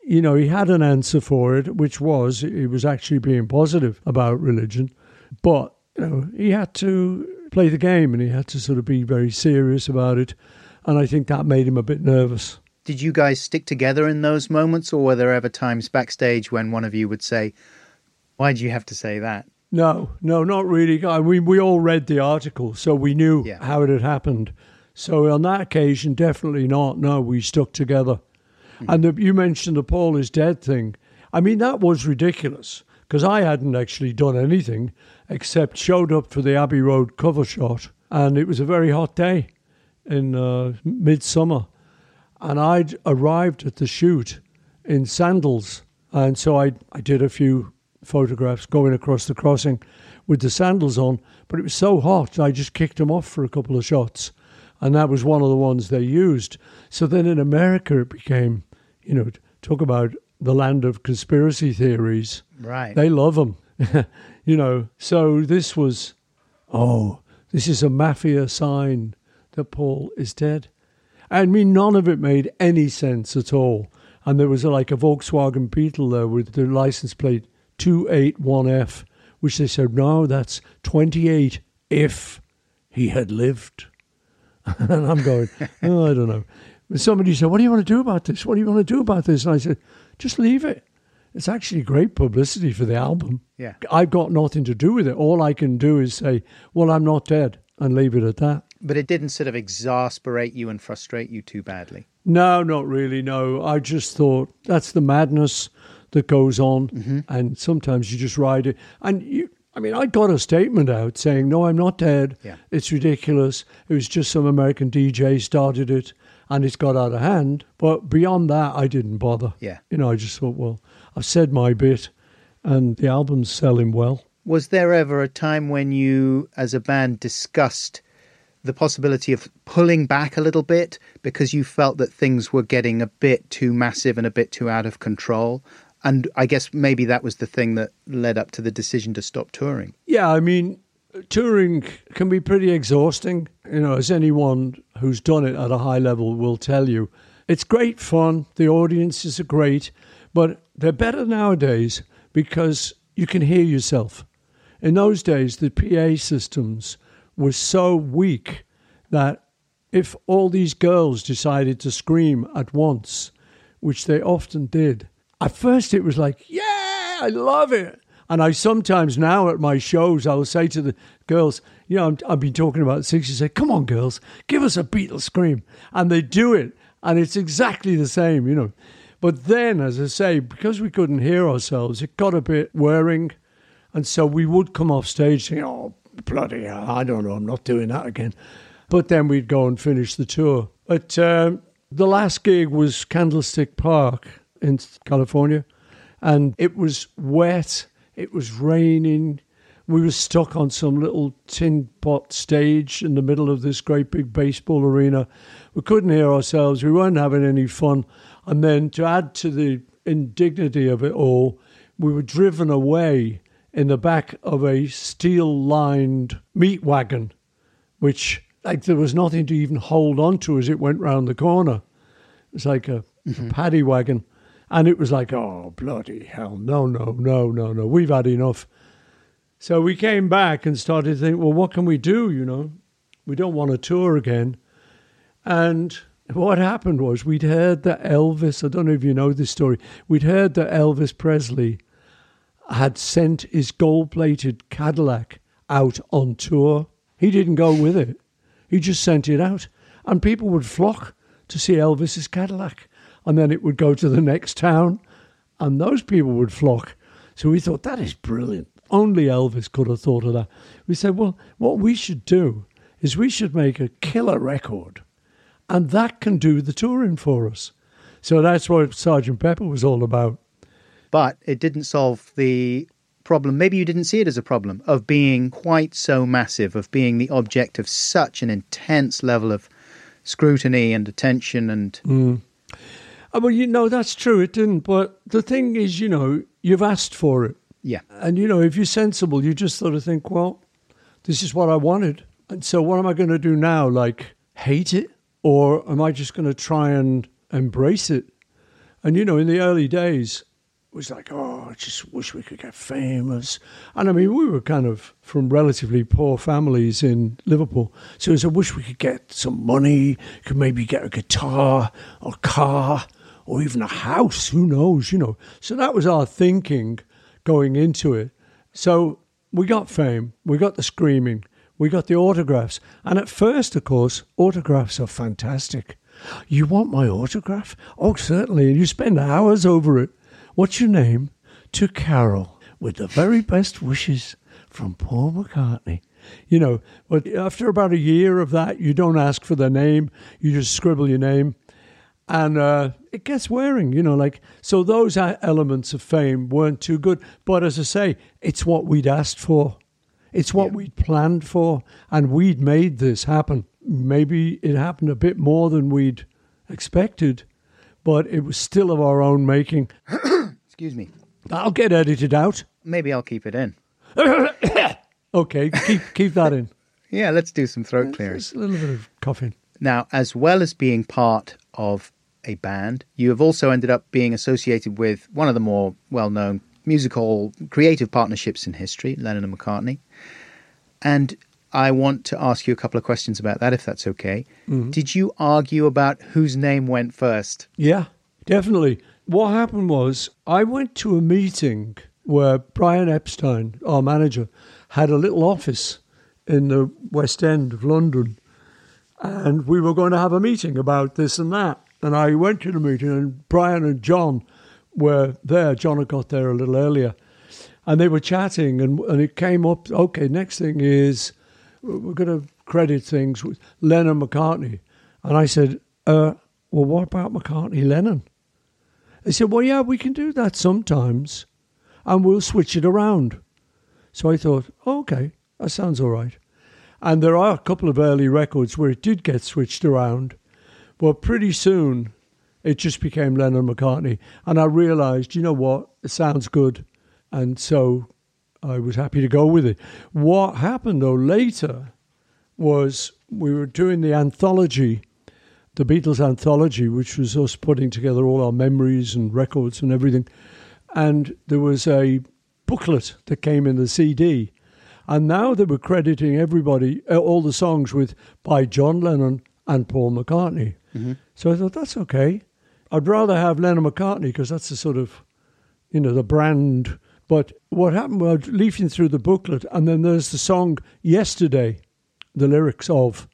You know, he had an answer for it, which was he was actually being positive about religion, but you know, he had to play the game and he had to sort of be very serious about it. And I think that made him a bit nervous. Did you guys stick together in those moments, or were there ever times backstage when one of you would say, Why'd you have to say that? No, no, not really. I mean, we all read the article, so we knew Yeah. how it had happened. So on that occasion, definitely not. No, we stuck together. And the, you mentioned the Paul is dead thing. I mean, that was ridiculous because I hadn't actually done anything except showed up for the Abbey Road cover shot, and it was a very hot day in uh, midsummer, and I'd arrived at the shoot in sandals, and so I I did a few photographs going across the crossing with the sandals on, but it was so hot I just kicked them off for a couple of shots, and that was one of the ones they used. So then in America it became, you know, talk about the land of conspiracy theories. Right. They love them, you know. So this was, oh, this is a mafia sign that Paul is dead. I mean, none of it made any sense at all. And there was a, like a Volkswagen Beetle there with the license plate 281F, which they said, no, that's 28 if he had lived. and I'm going, oh, I don't know. And somebody said, what do you want to do about this? What do you want to do about this? And I said, just leave it. It's actually great publicity for the album. Yeah. I've got nothing to do with it. All I can do is say, well, I'm not dead and leave it at that. But it didn't sort of exasperate you and frustrate you too badly. No, not really. No, I just thought that's the madness that goes on, mm-hmm. and sometimes you just ride it. And you, I mean, I got a statement out saying, "No, I'm not dead. Yeah. It's ridiculous. It was just some American DJ started it, and it's got out of hand." But beyond that, I didn't bother. Yeah. you know, I just thought, well, I've said my bit, and the album's selling well. Was there ever a time when you, as a band, discussed the possibility of pulling back a little bit because you felt that things were getting a bit too massive and a bit too out of control? And I guess maybe that was the thing that led up to the decision to stop touring. Yeah, I mean, touring can be pretty exhausting. You know, as anyone who's done it at a high level will tell you, it's great fun. The audiences are great, but they're better nowadays because you can hear yourself. In those days, the PA systems were so weak that if all these girls decided to scream at once, which they often did, at first it was like, yeah, I love it. And I sometimes now at my shows, I will say to the girls, you know, i have been talking about the 60s, say, come on, girls, give us a Beatles scream. And they do it. And it's exactly the same, you know. But then, as I say, because we couldn't hear ourselves, it got a bit wearing. And so we would come off stage saying, oh, bloody hell, I don't know, I'm not doing that again. But then we'd go and finish the tour. But um, the last gig was Candlestick Park in California, and it was wet, it was raining. We were stuck on some little tin pot stage in the middle of this great big baseball arena. We couldn't hear ourselves. We weren't having any fun. And then to add to the indignity of it all, we were driven away in the back of a steel lined meat wagon, which like there was nothing to even hold on to as it went round the corner. It was like a, mm-hmm. a paddy wagon. And it was like, oh, bloody hell, no, no, no, no, no, we've had enough. So we came back and started to think, well, what can we do? You know, we don't want to tour again. And what happened was we'd heard that Elvis, I don't know if you know this story, we'd heard that Elvis Presley had sent his gold plated Cadillac out on tour. He didn't go with it, he just sent it out. And people would flock to see Elvis's Cadillac and then it would go to the next town, and those people would flock. So we thought, that is brilliant. Only Elvis could have thought of that. We said, well, what we should do is we should make a killer record, and that can do the touring for us. So that's what Sergeant Pepper was all about. But it didn't solve the problem. Maybe you didn't see it as a problem of being quite so massive, of being the object of such an intense level of scrutiny and attention and. Mm. Oh, well, you know, that's true. It didn't. But the thing is, you know, you've asked for it. Yeah. And, you know, if you're sensible, you just sort of think, well, this is what I wanted. And so what am I going to do now? Like, hate it? Or am I just going to try and embrace it? And, you know, in the early days, it was like, oh, I just wish we could get famous. And I mean, we were kind of from relatively poor families in Liverpool. So it was, I wish we could get some money, could maybe get a guitar or car or even a house, who knows, you know. So that was our thinking going into it. So we got fame, we got the screaming, we got the autographs. And at first, of course, autographs are fantastic. You want my autograph? Oh, certainly. And you spend hours over it. What's your name? To Carol, with the very best wishes from Paul McCartney. You know, but after about a year of that, you don't ask for the name, you just scribble your name and uh, it gets wearing, you know. Like so, those elements of fame weren't too good. But as I say, it's what we'd asked for, it's what yeah. we'd planned for, and we'd made this happen. Maybe it happened a bit more than we'd expected, but it was still of our own making. Excuse me. I'll get edited out. Maybe I'll keep it in. okay, keep keep that in. Yeah, let's do some throat clearing. Just a little bit of coughing. Now, as well as being part of a band. You have also ended up being associated with one of the more well known musical creative partnerships in history, Lennon and McCartney. And I want to ask you a couple of questions about that, if that's okay. Mm-hmm. Did you argue about whose name went first? Yeah, definitely. What happened was I went to a meeting where Brian Epstein, our manager, had a little office in the West End of London. And we were going to have a meeting about this and that. And I went to the meeting, and Brian and John were there. John had got there a little earlier. And they were chatting, and, and it came up okay, next thing is we're going to credit things with Lennon McCartney. And I said, uh, well, what about McCartney Lennon? They said, well, yeah, we can do that sometimes, and we'll switch it around. So I thought, oh, okay, that sounds all right. And there are a couple of early records where it did get switched around. Well, pretty soon it just became Lennon McCartney. And I realized, you know what, it sounds good. And so I was happy to go with it. What happened though later was we were doing the anthology, the Beatles anthology, which was us putting together all our memories and records and everything. And there was a booklet that came in the CD. And now they were crediting everybody, uh, all the songs with by John Lennon and Paul McCartney. Mm-hmm. So I thought, that's okay. I'd rather have Lennon McCartney because that's the sort of, you know, the brand. But what happened was leafing through the booklet, and then there's the song Yesterday, the lyrics of.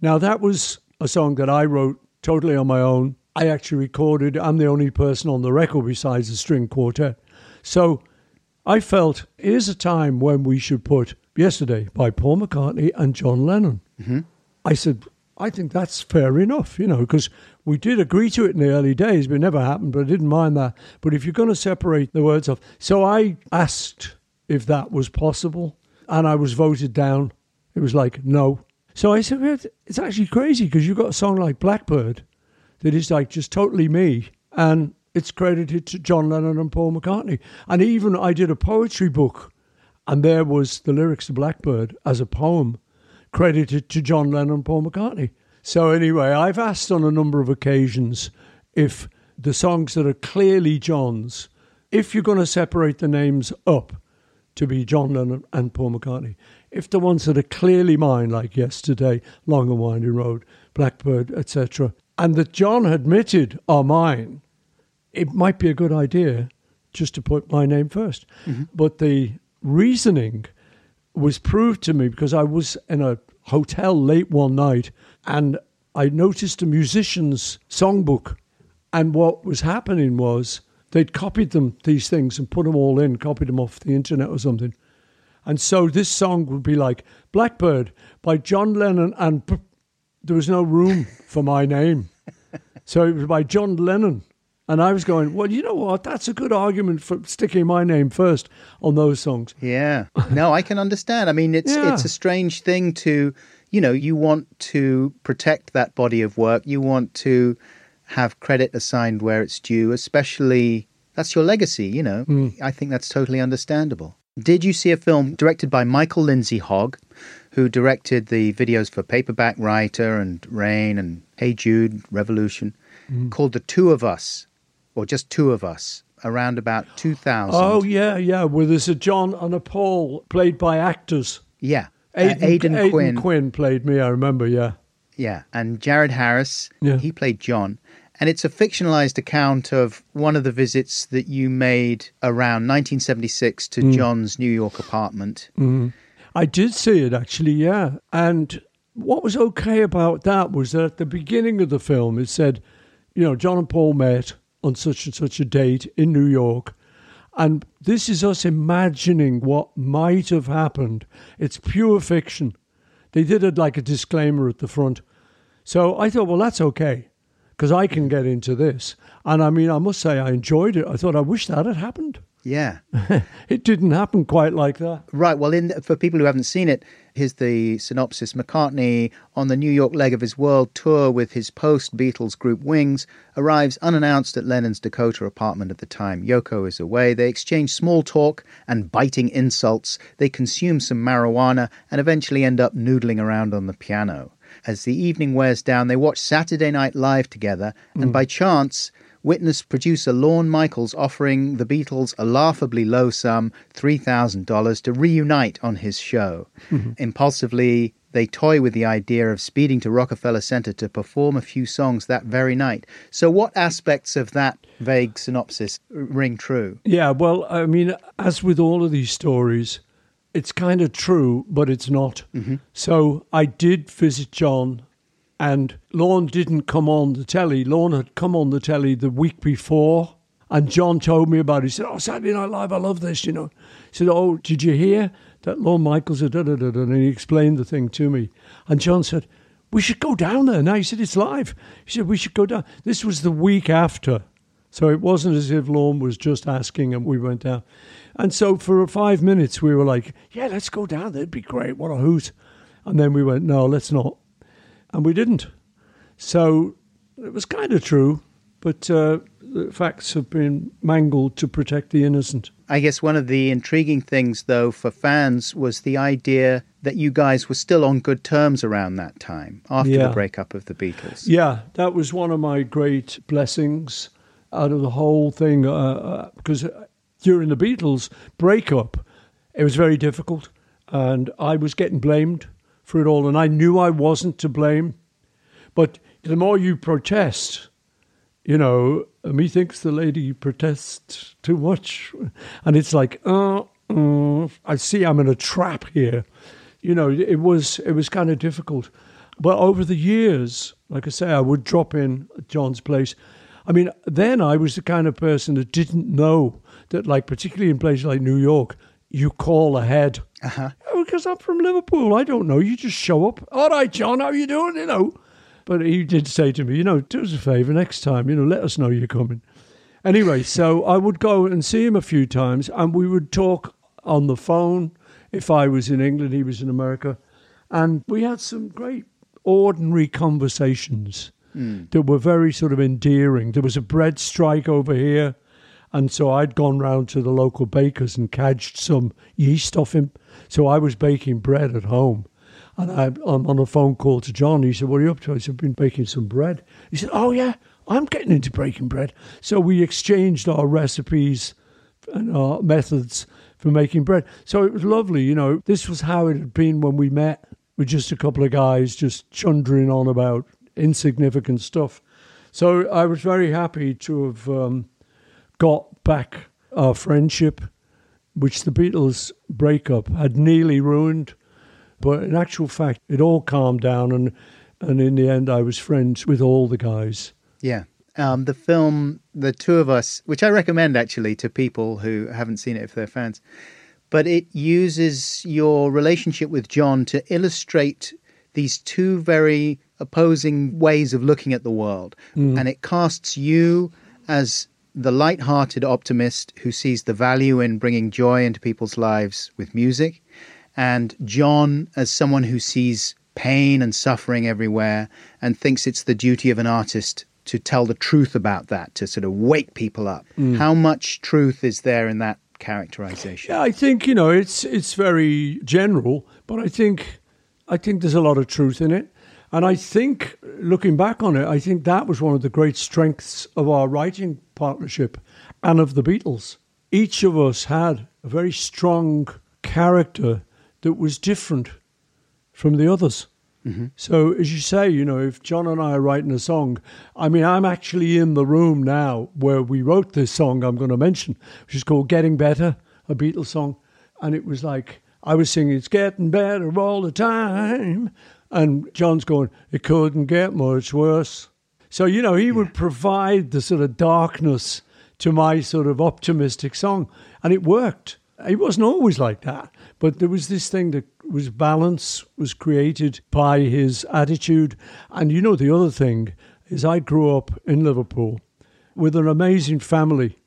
Now, that was a song that I wrote totally on my own. I actually recorded, I'm the only person on the record besides the string quartet. So I felt it is a time when we should put Yesterday by Paul McCartney and John Lennon. Mm-hmm. I said, I think that's fair enough, you know, because we did agree to it in the early days, but it never happened, but I didn't mind that. But if you're going to separate the words off, so I asked if that was possible, and I was voted down. It was like, no. So I said, it's actually crazy because you've got a song like Blackbird that is like just totally me, and it's credited to John Lennon and Paul McCartney. And even I did a poetry book, and there was the lyrics to Blackbird as a poem credited to John Lennon and Paul McCartney. So, anyway, I've asked on a number of occasions if the songs that are clearly John's, if you're going to separate the names up to be John Lennon and Paul McCartney, if the ones that are clearly mine, like Yesterday, Long and Winding Road, Blackbird, etc., and that John admitted are mine, it might be a good idea just to put my name 1st mm-hmm. But the reasoning was proved to me because I was in a hotel late one night and I noticed a musician's songbook. And what was happening was they'd copied them, these things, and put them all in, copied them off the internet or something. And so this song would be like Blackbird by John Lennon, and p- there was no room for my name. So it was by John Lennon. And I was going, well, you know what? That's a good argument for sticking my name first on those songs. Yeah. No, I can understand. I mean, it's yeah. it's a strange thing to, you know, you want to protect that body of work. You want to have credit assigned where it's due, especially that's your legacy, you know. Mm. I think that's totally understandable. Did you see a film directed by Michael Lindsay Hogg, who directed the videos for Paperback Writer and Rain and Hey Jude, Revolution, mm. called The Two of Us? Or just two of us, around about 2000. Oh, yeah, yeah. Well, there's a John and a Paul played by actors. Yeah. Aidan, uh, Aidan, Aidan Quinn. Quinn played me, I remember, yeah. Yeah. And Jared Harris, yeah. he played John. And it's a fictionalized account of one of the visits that you made around 1976 to mm. John's New York apartment. Mm. I did see it, actually, yeah. And what was okay about that was that at the beginning of the film, it said, you know, John and Paul met on such and such a date in New York. And this is us imagining what might have happened. It's pure fiction. They did it like a disclaimer at the front. So I thought, well, that's okay, because I can get into this. And I mean, I must say, I enjoyed it. I thought, I wish that had happened. Yeah. it didn't happen quite like that. Right. Well, in, for people who haven't seen it, here's the synopsis. McCartney, on the New York leg of his world tour with his post Beatles group Wings, arrives unannounced at Lennon's Dakota apartment at the time. Yoko is away. They exchange small talk and biting insults. They consume some marijuana and eventually end up noodling around on the piano. As the evening wears down, they watch Saturday Night Live together, and mm. by chance, witnessed producer Lorne Michaels offering the Beatles a laughably low sum, $3,000, to reunite on his show. Mm-hmm. Impulsively, they toy with the idea of speeding to Rockefeller Center to perform a few songs that very night. So, what aspects of that vague synopsis ring true? Yeah, well, I mean, as with all of these stories, it's kind of true, but it's not. Mm-hmm. So, I did visit John and Lorne didn't come on the telly. Lorne had come on the telly the week before, and John told me about it. He said, "Oh, Saturday Night Live, I love this." You know, he said, "Oh, did you hear that Lorne Michaels?" Da, da, da, da, and he explained the thing to me. And John said, "We should go down there now." He said, "It's live." He said, "We should go down." This was the week after, so it wasn't as if Lorne was just asking and we went down. And so for five minutes we were like, "Yeah, let's go down. That'd be great. What a hoot!" And then we went, "No, let's not." And we didn't. So it was kind of true, but uh, the facts have been mangled to protect the innocent. I guess one of the intriguing things, though, for fans was the idea that you guys were still on good terms around that time after yeah. the breakup of the Beatles. Yeah, that was one of my great blessings out of the whole thing uh, uh, because during the Beatles breakup, it was very difficult, and I was getting blamed for it all, and I knew I wasn't to blame. But the more you protest, you know, methinks the lady protests too much. And it's like, oh, uh, I see I'm in a trap here. You know, it was it was kind of difficult. But over the years, like I say, I would drop in at John's place. I mean, then I was the kind of person that didn't know that, like, particularly in places like New York, you call ahead. Uh-huh. Because I'm from Liverpool. I don't know. You just show up. All right, John, how you doing? You know. But he did say to me, you know, do us a favour next time, you know, let us know you're coming. Anyway, so I would go and see him a few times and we would talk on the phone. If I was in England, he was in America. And we had some great ordinary conversations hmm. that were very sort of endearing. There was a bread strike over here. And so I'd gone round to the local bakers and cadged some yeast off him. So I was baking bread at home. And I, I'm on a phone call to John. He said, What are you up to? I said, I've been baking some bread. He said, Oh, yeah, I'm getting into baking bread. So we exchanged our recipes and our methods for making bread. So it was lovely. You know, this was how it had been when we met with just a couple of guys just chundering on about insignificant stuff. So I was very happy to have um, got back our friendship, which the Beatles breakup had nearly ruined. But in actual fact, it all calmed down, and, and in the end, I was friends with all the guys. Yeah. Um, the film, The Two of Us, which I recommend actually to people who haven't seen it if they're fans, but it uses your relationship with John to illustrate these two very opposing ways of looking at the world. And it casts you as the light-hearted optimist who sees the value in bringing joy into people's lives with music, and John as someone who sees pain and suffering everywhere and thinks it's the duty of an artist to tell the truth about that, to sort of wake people up. Mm. How much truth is there in that characterization? Yeah, I think you know it's it's very general, but I think I think there's a lot of truth in it, and I think looking back on it, I think that was one of the great strengths of our writing partnership and of the Beatles. Each of us had a very strong character that was different from the others. Mm-hmm. So, as you say, you know, if John and I are writing a song, I mean, I'm actually in the room now where we wrote this song I'm going to mention, which is called Getting Better, a Beatles song. And it was like, I was singing, It's getting better all the time. And John's going, It couldn't get much worse. So, you know, he would provide the sort of darkness to my sort of optimistic song. And it worked. It wasn't always like that, but there was this thing that was balance was created by his attitude. And you know, the other thing is, I grew up in Liverpool with an amazing family.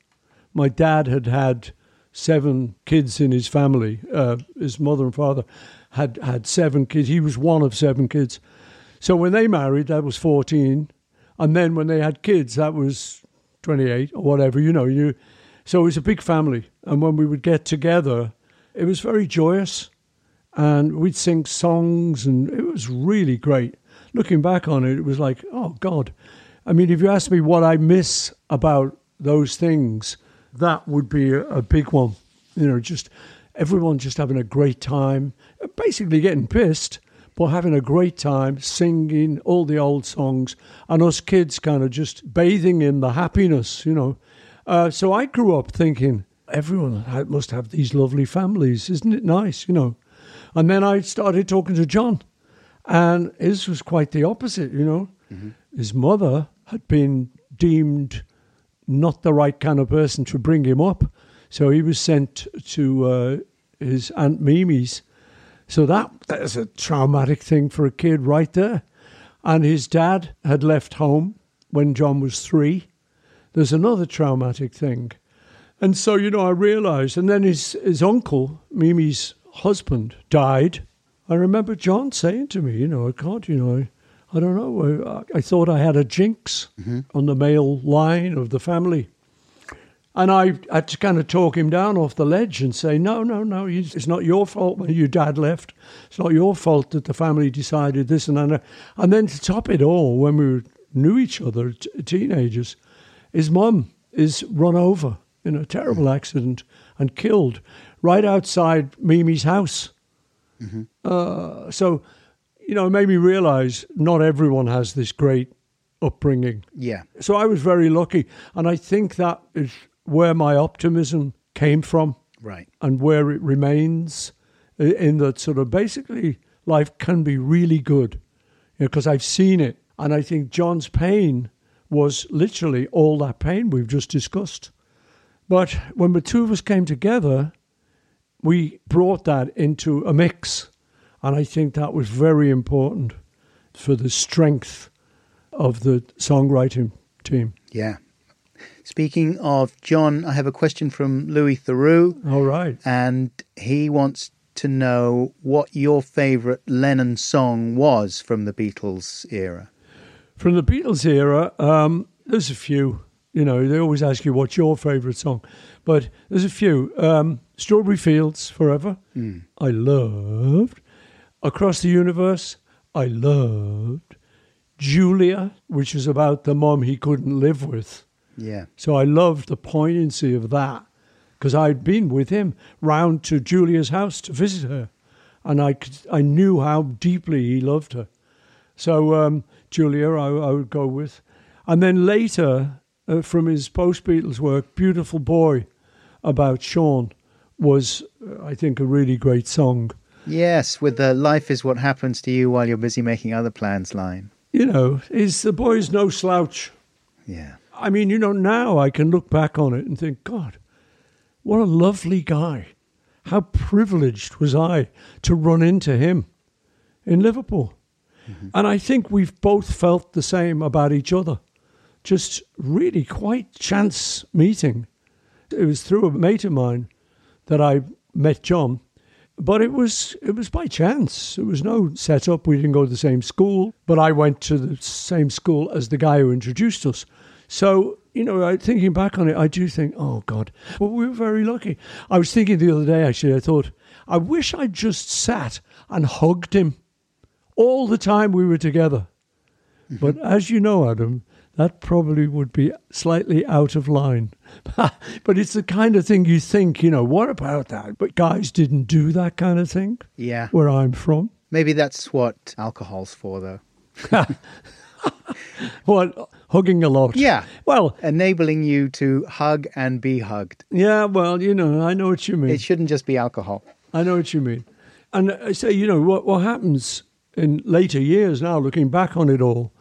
My dad had had seven kids in his family. Uh, his mother and father had had seven kids. He was one of seven kids. So when they married, that was 14. And then when they had kids, that was 28 or whatever, you know. You, so it was a big family. And when we would get together, it was very joyous. And we'd sing songs, and it was really great. Looking back on it, it was like, oh, God. I mean, if you ask me what I miss about those things, that would be a big one. You know, just everyone just having a great time, basically getting pissed, but having a great time singing all the old songs, and us kids kind of just bathing in the happiness, you know. Uh, so I grew up thinking everyone must have these lovely families, isn't it nice, you know? And then I started talking to John, and his was quite the opposite, you know. His mother had been deemed not the right kind of person to bring him up. So he was sent to uh, his Aunt Mimi's. So that that's a traumatic thing for a kid right there. And his dad had left home when John was three. There's another traumatic thing. And so, you know, I realized, and then his, his uncle, Mimi's husband, died. I remember John saying to me, you know, I can't, you know, I don't know, I, I thought I had a jinx mm-hmm. on the male line of the family. And I had to kind of talk him down off the ledge and say, no, no, no, it's not your fault when your dad left. It's not your fault that the family decided this and that. And then to top it all, when we knew each other, t- teenagers, his mum is run over in a terrible accident and killed right outside Mimi's house. Uh, so, you know, it made me realize not everyone has this great upbringing. Yeah. So I was very lucky. And I think that is where my optimism came from Right. and where it remains uh, in that sort of basically life can be really good because I've seen it. And I think John's pain was literally all that pain we've just discussed. But when the two of us came together, we brought that into a mix. And I think that was very important for the strength of the songwriting team. Yeah. Speaking of John, I have a question from Louis Theroux, All right. and he wants to know what your favourite Lennon song was from the Beatles era. From the Beatles era, um, there's a few. You know, they always ask you what's your favourite song, but there's a few. Um, Strawberry Fields Forever, I loved. Across the Universe, I loved. Julia, which is about the mum he couldn't live with. Yeah. So I loved the poignancy of that because I'd been with him round to Julia's house to visit her, and I could, I knew how deeply he loved her. So um, Julia, I, I would go with, and then later uh, from his post Beatles work, "Beautiful Boy," about Sean, was uh, I think a really great song. Yes, with the "Life is what happens to you while you're busy making other plans" line. You know, is the boy's no slouch. Yeah. I mean, you know, now I can look back on it and think, God, what a lovely guy. How privileged was I to run into him in Liverpool. Mm-hmm. And I think we've both felt the same about each other. Just really quite chance meeting. It was through a mate of mine that I met John. But it was it was by chance. It was no setup. We didn't go to the same school, but I went to the same school as the guy who introduced us. So you know, thinking back on it, I do think, oh God, well, we were very lucky. I was thinking the other day, actually, I thought, I wish I'd just sat and hugged him all the time we were together. Mm-hmm. But as you know, Adam, that probably would be slightly out of line. but it's the kind of thing you think, you know, what about that? But guys didn't do that kind of thing Yeah. where I'm from. Maybe that's what alcohol's for, though. What, hugging a lot? Yeah. Well, Enabling you to hug and be hugged. yeah, well, you know, I know what you mean. It shouldn't just be alcohol. I know what you mean. And uh, I say, you know, what, what happens in later years now, looking back on it all,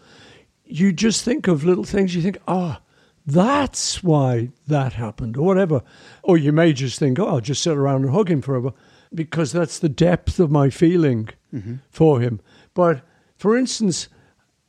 you just think of little things. You think, oh, that's why that happened, or whatever. Or you may just think, oh, I'll just sit around and hug him forever, because that's the depth of my feeling mm-hmm. for him. But for instance,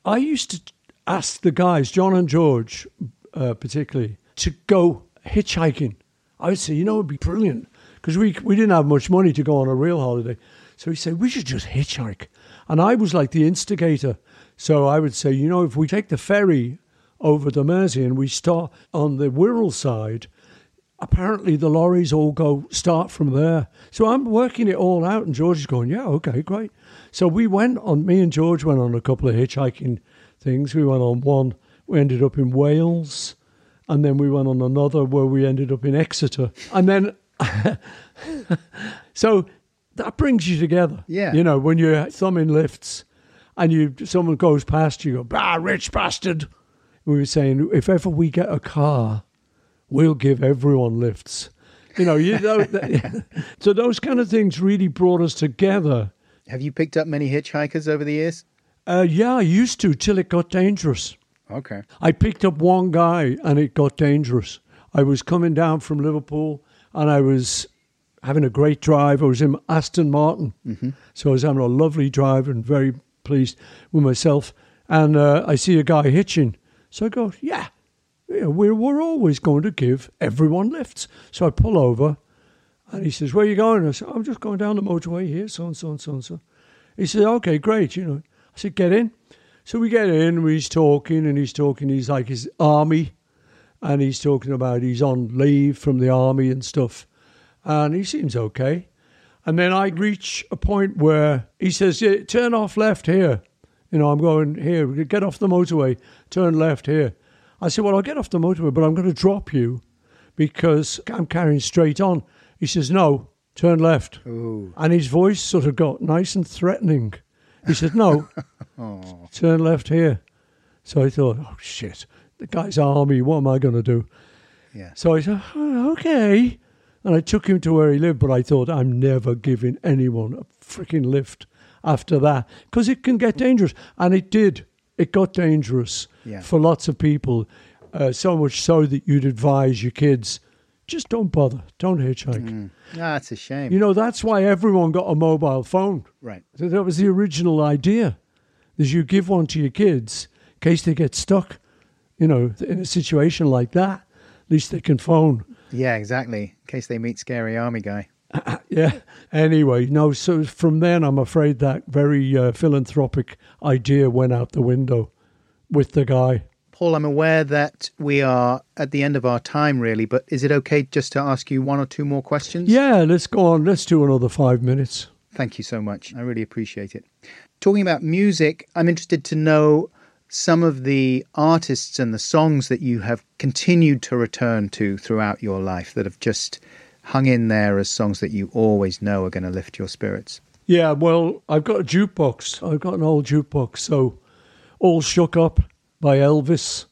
I used to ask the guys, John and George uh, particularly, to go hitchhiking. I would say, you know, it'd be brilliant because we, we didn't have much money to go on a real holiday. So he said, we should just hitchhike. And I was like the instigator. So I would say, you know, if we take the ferry over the Mersey and we start on the Wirral side, apparently the lorries all go start from there. So I'm working it all out, and George is going, yeah, okay, great. So we went on. Me and George went on a couple of hitchhiking things. We went on one. We ended up in Wales, and then we went on another where we ended up in Exeter, and then. so that brings you together. Yeah. You know, when you're thumbing lifts and you someone goes past you, you go, bah, rich bastard. We were saying, if ever we get a car, we'll give everyone lifts. You know, you know. that- so those kind of things really brought us together. Have you picked up many hitchhikers over the years? Uh, yeah, I used to till it got dangerous. Okay. I picked up one guy and it got dangerous. I was coming down from Liverpool and I was having a great drive. I was in Aston Martin. So I was having a lovely drive and very pleased with myself. And uh, I see a guy hitching. So I go, yeah, yeah we're, we're always going to give everyone lifts. So I pull over and he says, where are you going? I said, I'm just going down the motorway here, so and so and so and so. He said, okay, great. You know, I said, get in. So we get in, he's talking, and he's talking. He's like his army, and he's talking about he's on leave from the army and stuff, and he seems okay. And then I reach a point where he says, yeah, "Turn off left here." You know, I'm going here. Get off the motorway. Turn left here. I said, "Well, I'll get off the motorway, but I'm going to drop you because I'm carrying straight on." He says, "No, turn left." Ooh. And his voice sort of got nice and threatening. He said, No, turn left here. So I thought, oh shit, the guy's army. What am I going to do? Yeah. So I said, oh, okay. And I took him to where he lived, but I thought, I'm never giving anyone a freaking lift after that because it can get dangerous. And it did. It got dangerous Yeah. for lots of people, uh, so much so that you'd advise your kids just don't bother, don't hitchhike. Ah, that's a shame. You know, that's why everyone got a mobile phone. right. So that was the original idea. Is you give one to your kids in case they get stuck, you know, in a situation like that. At least they can phone. Yeah, exactly. In case they meet scary army guy. Yeah. Anyway, no. So from then, I'm afraid that very uh, philanthropic idea went out the window with the guy. Paul, I'm aware that we are at the end of our time, really, but is it okay just to ask you one or two more questions? Yeah. Let's go on. Let's do another five minutes. Thank you so much. I really appreciate it. Talking about music, I'm interested to know some of the artists and the songs that you have continued to return to throughout your life that have just hung in there as songs that you always know are going to lift your spirits. Yeah. Well, I've got a jukebox. I've got an old jukebox. So, all shook up by Elvis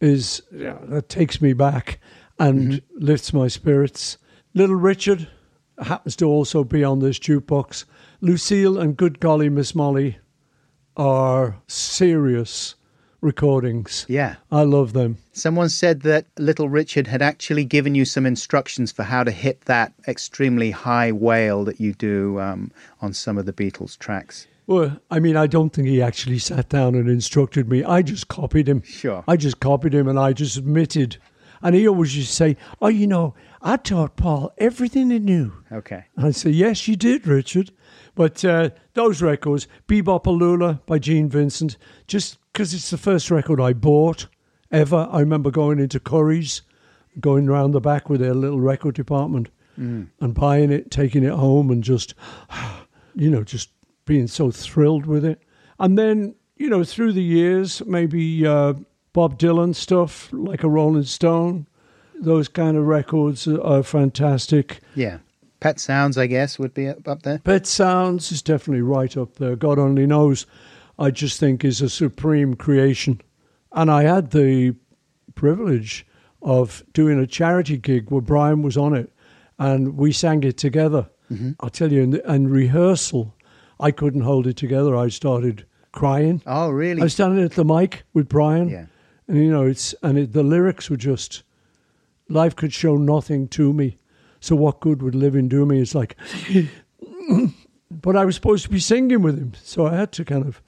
is yeah, that takes me back and lifts my spirits. Little Richard happens to also be on this jukebox. Lucille and Good Golly Miss Molly are serious recordings. Yeah. I love them. Someone said that Little Richard had actually given you some instructions for how to hit that extremely high wail that you do um, on some of the Beatles tracks. Well, I mean, I don't think he actually sat down and instructed me. I just copied him. Sure. I just copied him and I just admitted. And he always used to say, Oh, you know, I taught Paul everything he knew. Okay. And I said, Yes, you did, Richard. But uh, those records, Be-Bop-A-Lula by Gene Vincent, just because it's the first record I bought ever. I remember going into Curry's, going round the back with their little record department and buying it, taking it home, and just, you know, just being so thrilled with it. And then, you know, through the years, maybe uh, Bob Dylan stuff, like a Rolling Stone, those kind of records are, fantastic. Yeah. Pet Sounds, I guess, would be up there. Pet Sounds is definitely right up there. God only knows. I just think is a supreme creation. And I had the privilege of doing a charity gig where Brian was on it and we sang it together. I'll tell you, in, in rehearsal, I couldn't hold it together. I started crying. Oh, really? I was standing at the mic with Brian, Yeah. and you know, it's and it, the lyrics were just, life could show nothing to me, so what good would living do me? It's like, but I was supposed to be singing with him, so I had to kind of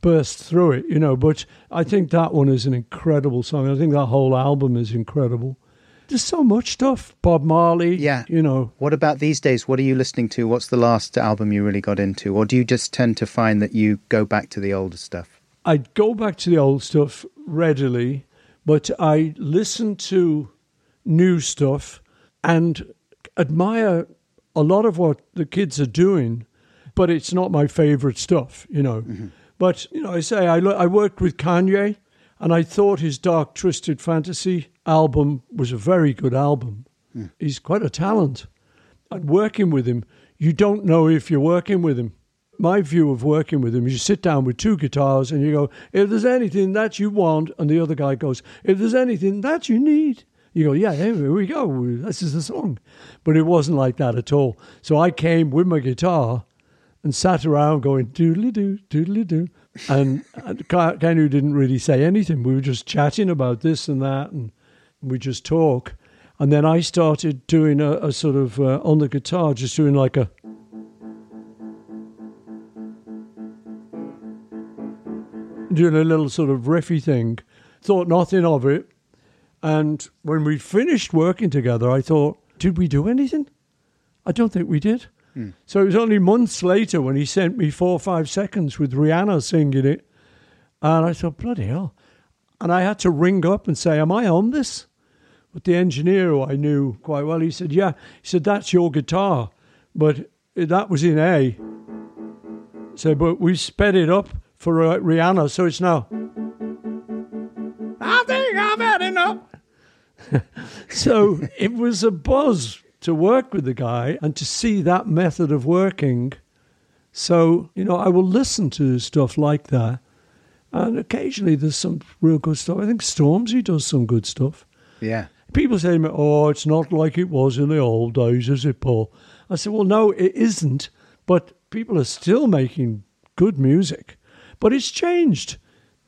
burst through it, you know. But I think that one is an incredible song. I think that whole album is incredible. There's so much stuff. Bob Marley, Yeah. you know. What about these days? What are you listening to? What's the last album you really got into? Or do you just tend to find that you go back to the older stuff? I'd go back to the old stuff readily, but I listen to new stuff and admire a lot of what the kids are doing, but it's not my favorite stuff, you know. Mm-hmm. But, you know, I say I, lo- I worked with Kanye and I thought his Dark Twisted Fantasy album was a very good album. Hmm. He's quite a talent. And working with him, you don't know if you're working with him. My view of working with him is you sit down with two guitars and you go, if there's anything that you want, and the other guy goes, if there's anything that you need, you go, yeah, here we go. This is the song. But it wasn't like that at all. So I came with my guitar and sat around going doodly doo, doodly doo. And and Ka- didn't really say anything. We were just chatting about this and that, and we just talk. And then I started doing a, a sort of uh, on the guitar, just doing like a. Doing a little sort of riffy thing. Thought nothing of it. And when we finished working together, I thought, did we do anything? I don't think we did. So it was only months later when he sent me four or five seconds with Rihanna singing it. And I thought, bloody hell. And I had to ring up and say, Am I on this? But the engineer, who I knew quite well, he said, Yeah. He said, That's your guitar. But that was in A. So, but we sped it up for uh, Rihanna. So it's now. I think I've had enough. so it was a buzz to work with the guy and to see that method of working. So, you know, I will listen to stuff like that And occasionally there's some real good stuff. I think Stormzy does some good stuff. Yeah. People say to me, oh, it's not like it was in the old days, is it, Paul? I said, well, no, it isn't. But people are still making good music. But it's changed.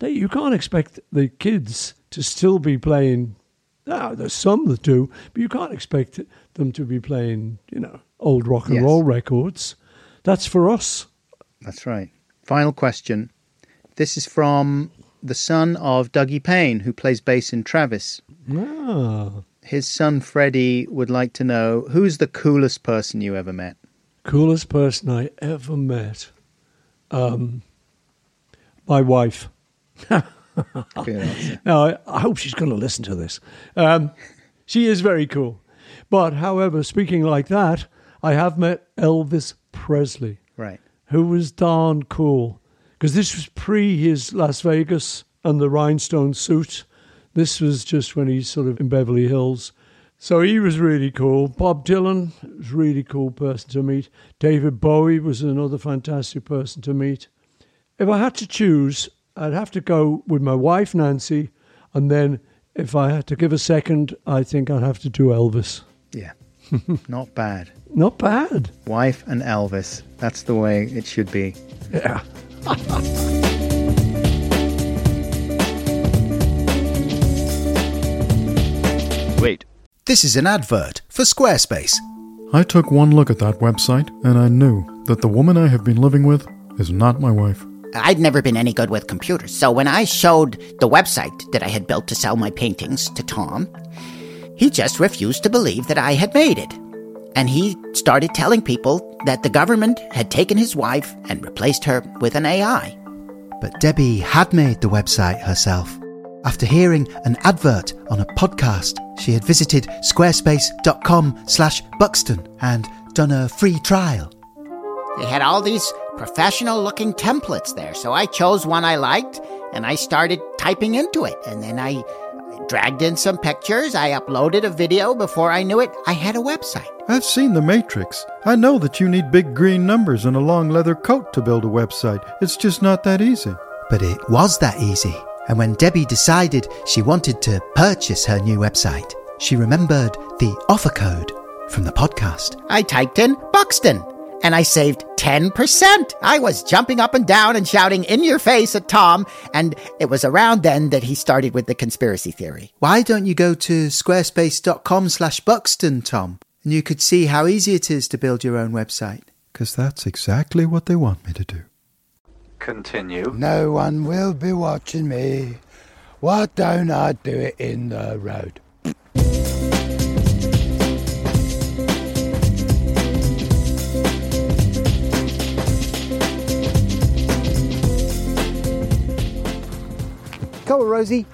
They, you can't expect the kids to still be playing. Now, there's some that do, but you can't expect them to be playing, you know, old rock and Yes. roll records. That's for us. That's right. Final question. This is from the son of Dougie Payne, who plays bass in Travis. Ah, His son Freddie would like to know who's the coolest person you ever met? coolest person I ever met. Um, my wife. Now, I, I hope she's going to listen to this. Um, she is very cool. But, however, speaking like that, I have met Elvis Presley, Right. who was darn cool. Because this was pre his Las Vegas and the rhinestone suit. This was just when he's sort of in Beverly Hills. So he was really cool. Bob Dylan was a really cool person to meet. David Bowie was another fantastic person to meet. If I had to choose, I'd have to go with my wife, Nancy, and then if I had to give a second, I think I'd have to do Elvis. Yeah. Not bad. Not bad. Wife and Elvis. That's the way it should be. Yeah. Wait. This is an advert for Squarespace. I took one look at that website and I knew that the woman I have been living with is not my wife. I'd never been any good with computers, so when I showed the website that I had built to sell my paintings to Tom, he just refused to believe that I had made it. And he started telling people that the government had taken his wife and replaced her with an AI. But Debbie had made the website herself. After hearing an advert on a podcast, she had visited squarespace.com slash Buxton and done a free trial. They had all these professional looking templates there, so I chose one I liked and I started typing into it. And then I dragged in some pictures, I uploaded a video. Before I knew it, I had a website. I've seen The Matrix. I know that you need big green numbers and a long leather coat to build a website. It's just not that easy. But it was that easy. And when Debbie decided she wanted to purchase her new website, she remembered the offer code from the podcast. I typed in Buxton and I saved 10%. I was jumping up and down and shouting in your face at Tom, and it was around then that he started with the conspiracy theory. Why don't you go to squarespace.com slash Buxton, Tom? And you could see how easy it is to build your own website. Because that's exactly what they want me to do. Continue. No one will be watching me. Why don't I do it in the road? Come on, Rosie.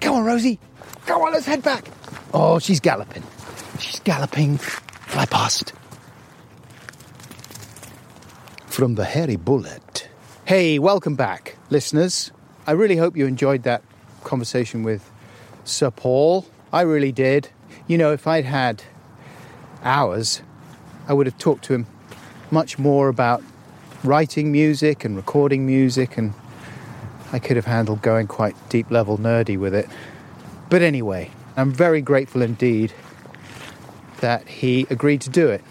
Come on, Rosie. Come on, let's head back. Oh, she's galloping. She's galloping. Fly past. From the hairy bullet. Hey, welcome back, listeners. I really hope you enjoyed that conversation with Sir Paul. I really did. You know, if I'd had hours, I would have talked to him much more about writing music and recording music and I could have handled going quite deep level nerdy with it. But anyway, I'm very grateful indeed that he agreed to do it.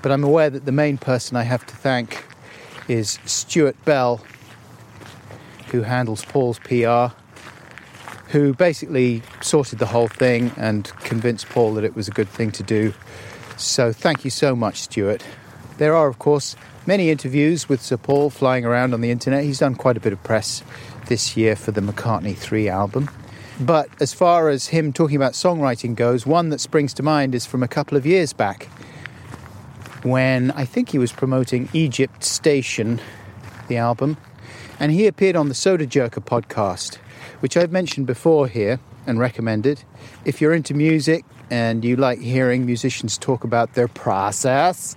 But I'm aware that the main person I have to thank is Stuart Bell, who handles Paul's PR, who basically sorted the whole thing and convinced Paul that it was a good thing to do. So thank you so much, Stuart. There are, of course, many interviews with Sir Paul flying around on the internet. He's done quite a bit of press this year for the McCartney 3 album. But as far as him talking about songwriting goes, one that springs to mind is from a couple of years back when I think he was promoting Egypt Station, the album, and he appeared on the Sodajerker podcast, which I've mentioned before here and recommended. If you're into music and you like hearing musicians talk about their process,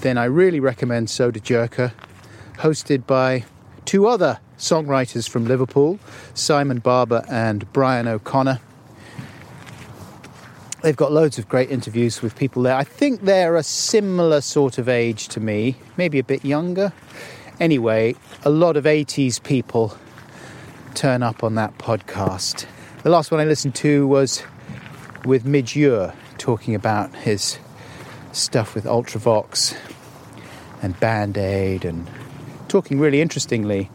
then I really recommend Sodajerker, hosted by two other songwriters from Liverpool, Simon Barber and Brian O'Connor. They've got loads of great interviews with people there. I think they're a similar sort of age to me, maybe a bit younger. Anyway, a lot of 80s people turn up on that podcast. The last one I listened to was with Midge Ure talking about his stuff with Ultravox and Band Aid and talking really interestingly.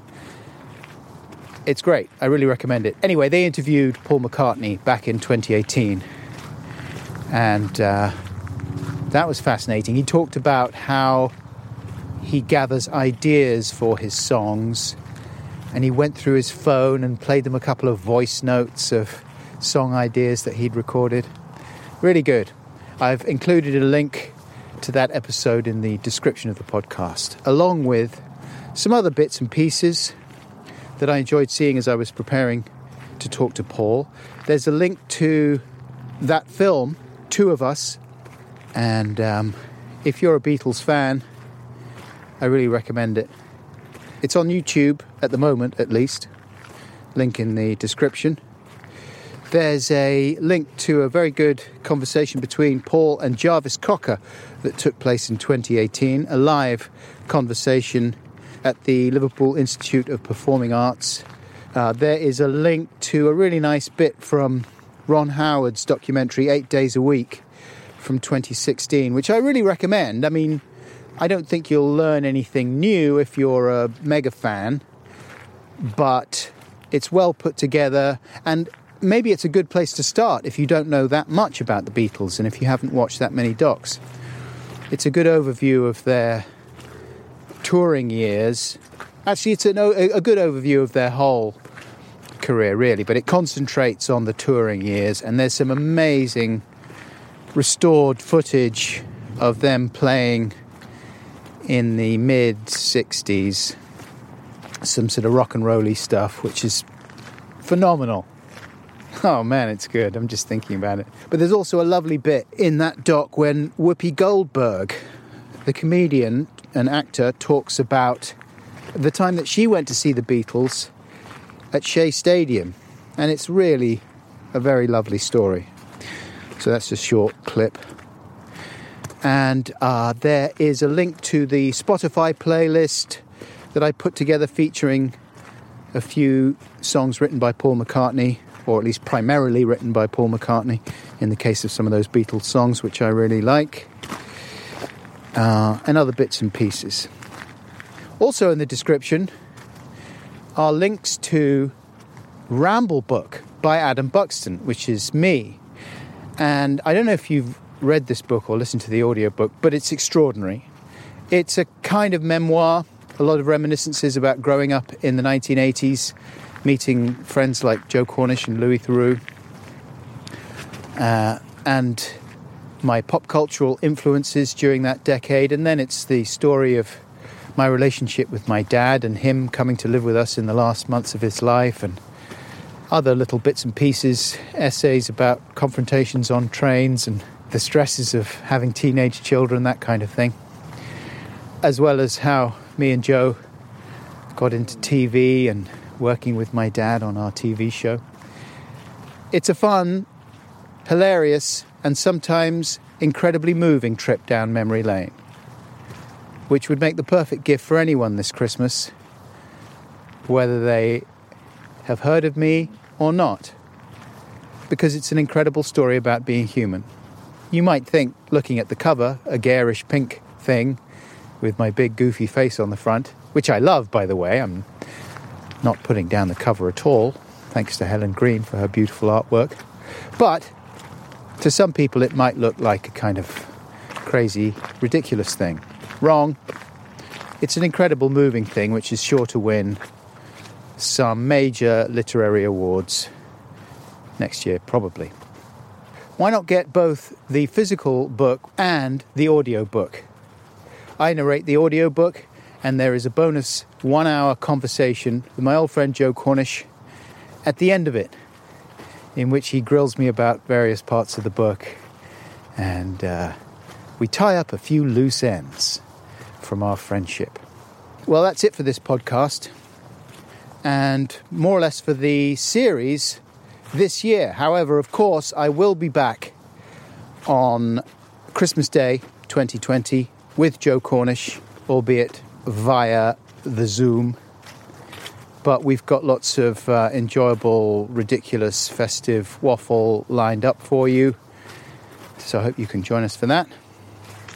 It's great. I really recommend it. Anyway, they interviewed Paul McCartney back in 2018 and uh, that was fascinating. He talked about how he gathers ideas for his songs and he went through his phone and played them a couple of voice notes of song ideas that he'd recorded. Really good. I've included a link to that episode in the description of the podcast, along with some other bits and pieces that I enjoyed seeing as I was preparing to talk to Paul. There's a link to that film, Two of Us, and um, if you're a Beatles fan, I really recommend it. It's on YouTube at the moment, at least. Link in the description. There's a link to a very good conversation between Paul and Jarvis Cocker that took place in 2018, a live conversation at the Liverpool Institute of Performing Arts. Uh, there is a link to a really nice bit from Ron Howard's documentary, Eight Days a Week, from 2016, which I really recommend. I mean, I don't think you'll learn anything new if you're a mega fan, but it's well put together and maybe it's a good place to start if you don't know that much about the Beatles and if you haven't watched that many docs. It's a good overview of their touring years. Actually, it's an, a good overview of their whole career, really, but it concentrates on the touring years, and there's some amazing restored footage of them playing in the mid 60s some sort of rock and rolly stuff, which is phenomenal. Oh man, it's good. I'm just thinking about it. But there's also a lovely bit in that doc when Whoopi Goldberg, the comedian and actor, talks about the time that she went to see the Beatles at Shea Stadium. And it's really a very lovely story. So that's a short clip. And uh, there is a link to the Spotify playlist that I put together featuring a few songs written by Paul McCartney, or at least primarily written by Paul McCartney, in the case of some of those Beatles songs, which I really like, uh, and other bits and pieces. Also in the description are links to Ramble Book by Adam Buxton, which is me. And I don't know if you've read this book or listened to the audiobook, but it's extraordinary. It's a kind of memoir a lot of reminiscences about growing up in the 1980s, meeting friends like Joe Cornish and Louis Theroux, uh, and my pop cultural influences during that decade. And then it's the story of my relationship with my dad and him coming to live with us in the last months of his life, and other little bits and pieces, essays about confrontations on trains and the stresses of having teenage children, that kind of thing, as well as how me and Joe got into TV and working with my dad on our TV show. It's a fun, hilarious, and sometimes incredibly moving trip down memory lane, which would make the perfect gift for anyone this Christmas, whether they have heard of me or not, because it's an incredible story about being human. You might think, looking at the cover, a garish pink thing, with my big goofy face on the front, which I love, by the way. I'm not putting down the cover at all, thanks to Helen Green for her beautiful artwork. But to some people, it might look like a kind of crazy, ridiculous thing. Wrong. It's an incredible moving thing which is sure to win some major literary awards next year, probably. Why not get both the physical book and the audio book? I narrate the audio book, and there is a bonus one hour conversation with my old friend Joe Cornish at the end of it, in which he grills me about various parts of the book, and uh, we tie up a few loose ends from our friendship. Well, that's it for this podcast, and more or less for the series this year. However, of course, I will be back on Christmas Day 2020 with Joe Cornish, albeit via the Zoom. But we've got lots of uh, enjoyable, ridiculous, festive waffle lined up for you. So I hope you can join us for that.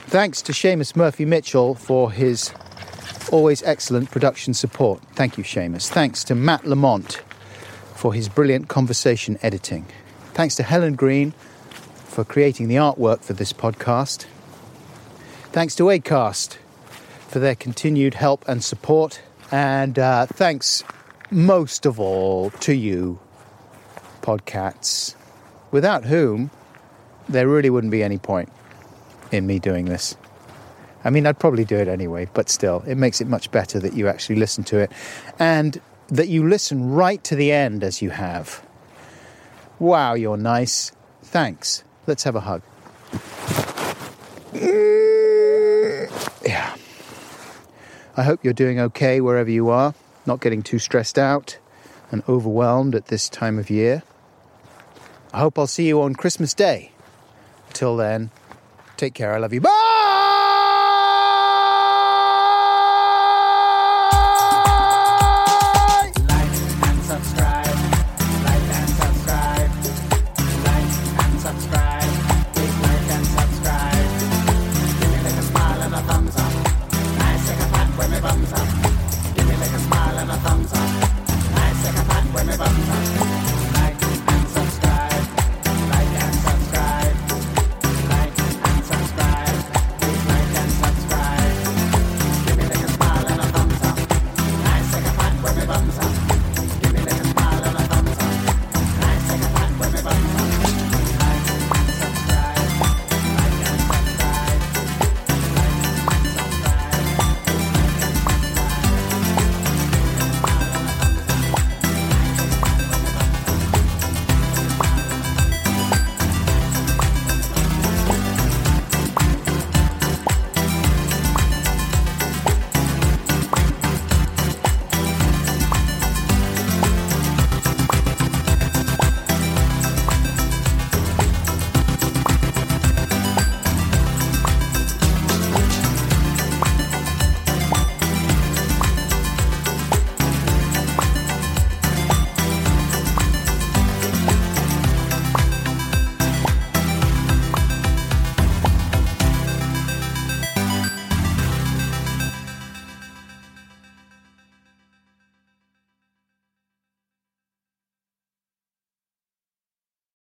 Thanks to Seamus Murphy Mitchell for his always excellent production support. Thank you, Seamus. Thanks to Matt Lamont for his brilliant conversation editing. Thanks to Helen Green for creating the artwork for this podcast. Thanks to Acast for their continued help and support. And uh, thanks most of all to you, podcasts, without whom there really wouldn't be any point in me doing this. I mean, I'd probably do it anyway, but still, it makes it much better that you actually listen to it and that you listen right to the end as you have. Wow, you're nice. Thanks. Let's have a hug. Yeah. I hope you're doing okay wherever you are, not getting too stressed out and overwhelmed at this time of year. I hope I'll see you on Christmas Day. Till then, take care. I love you. Bye!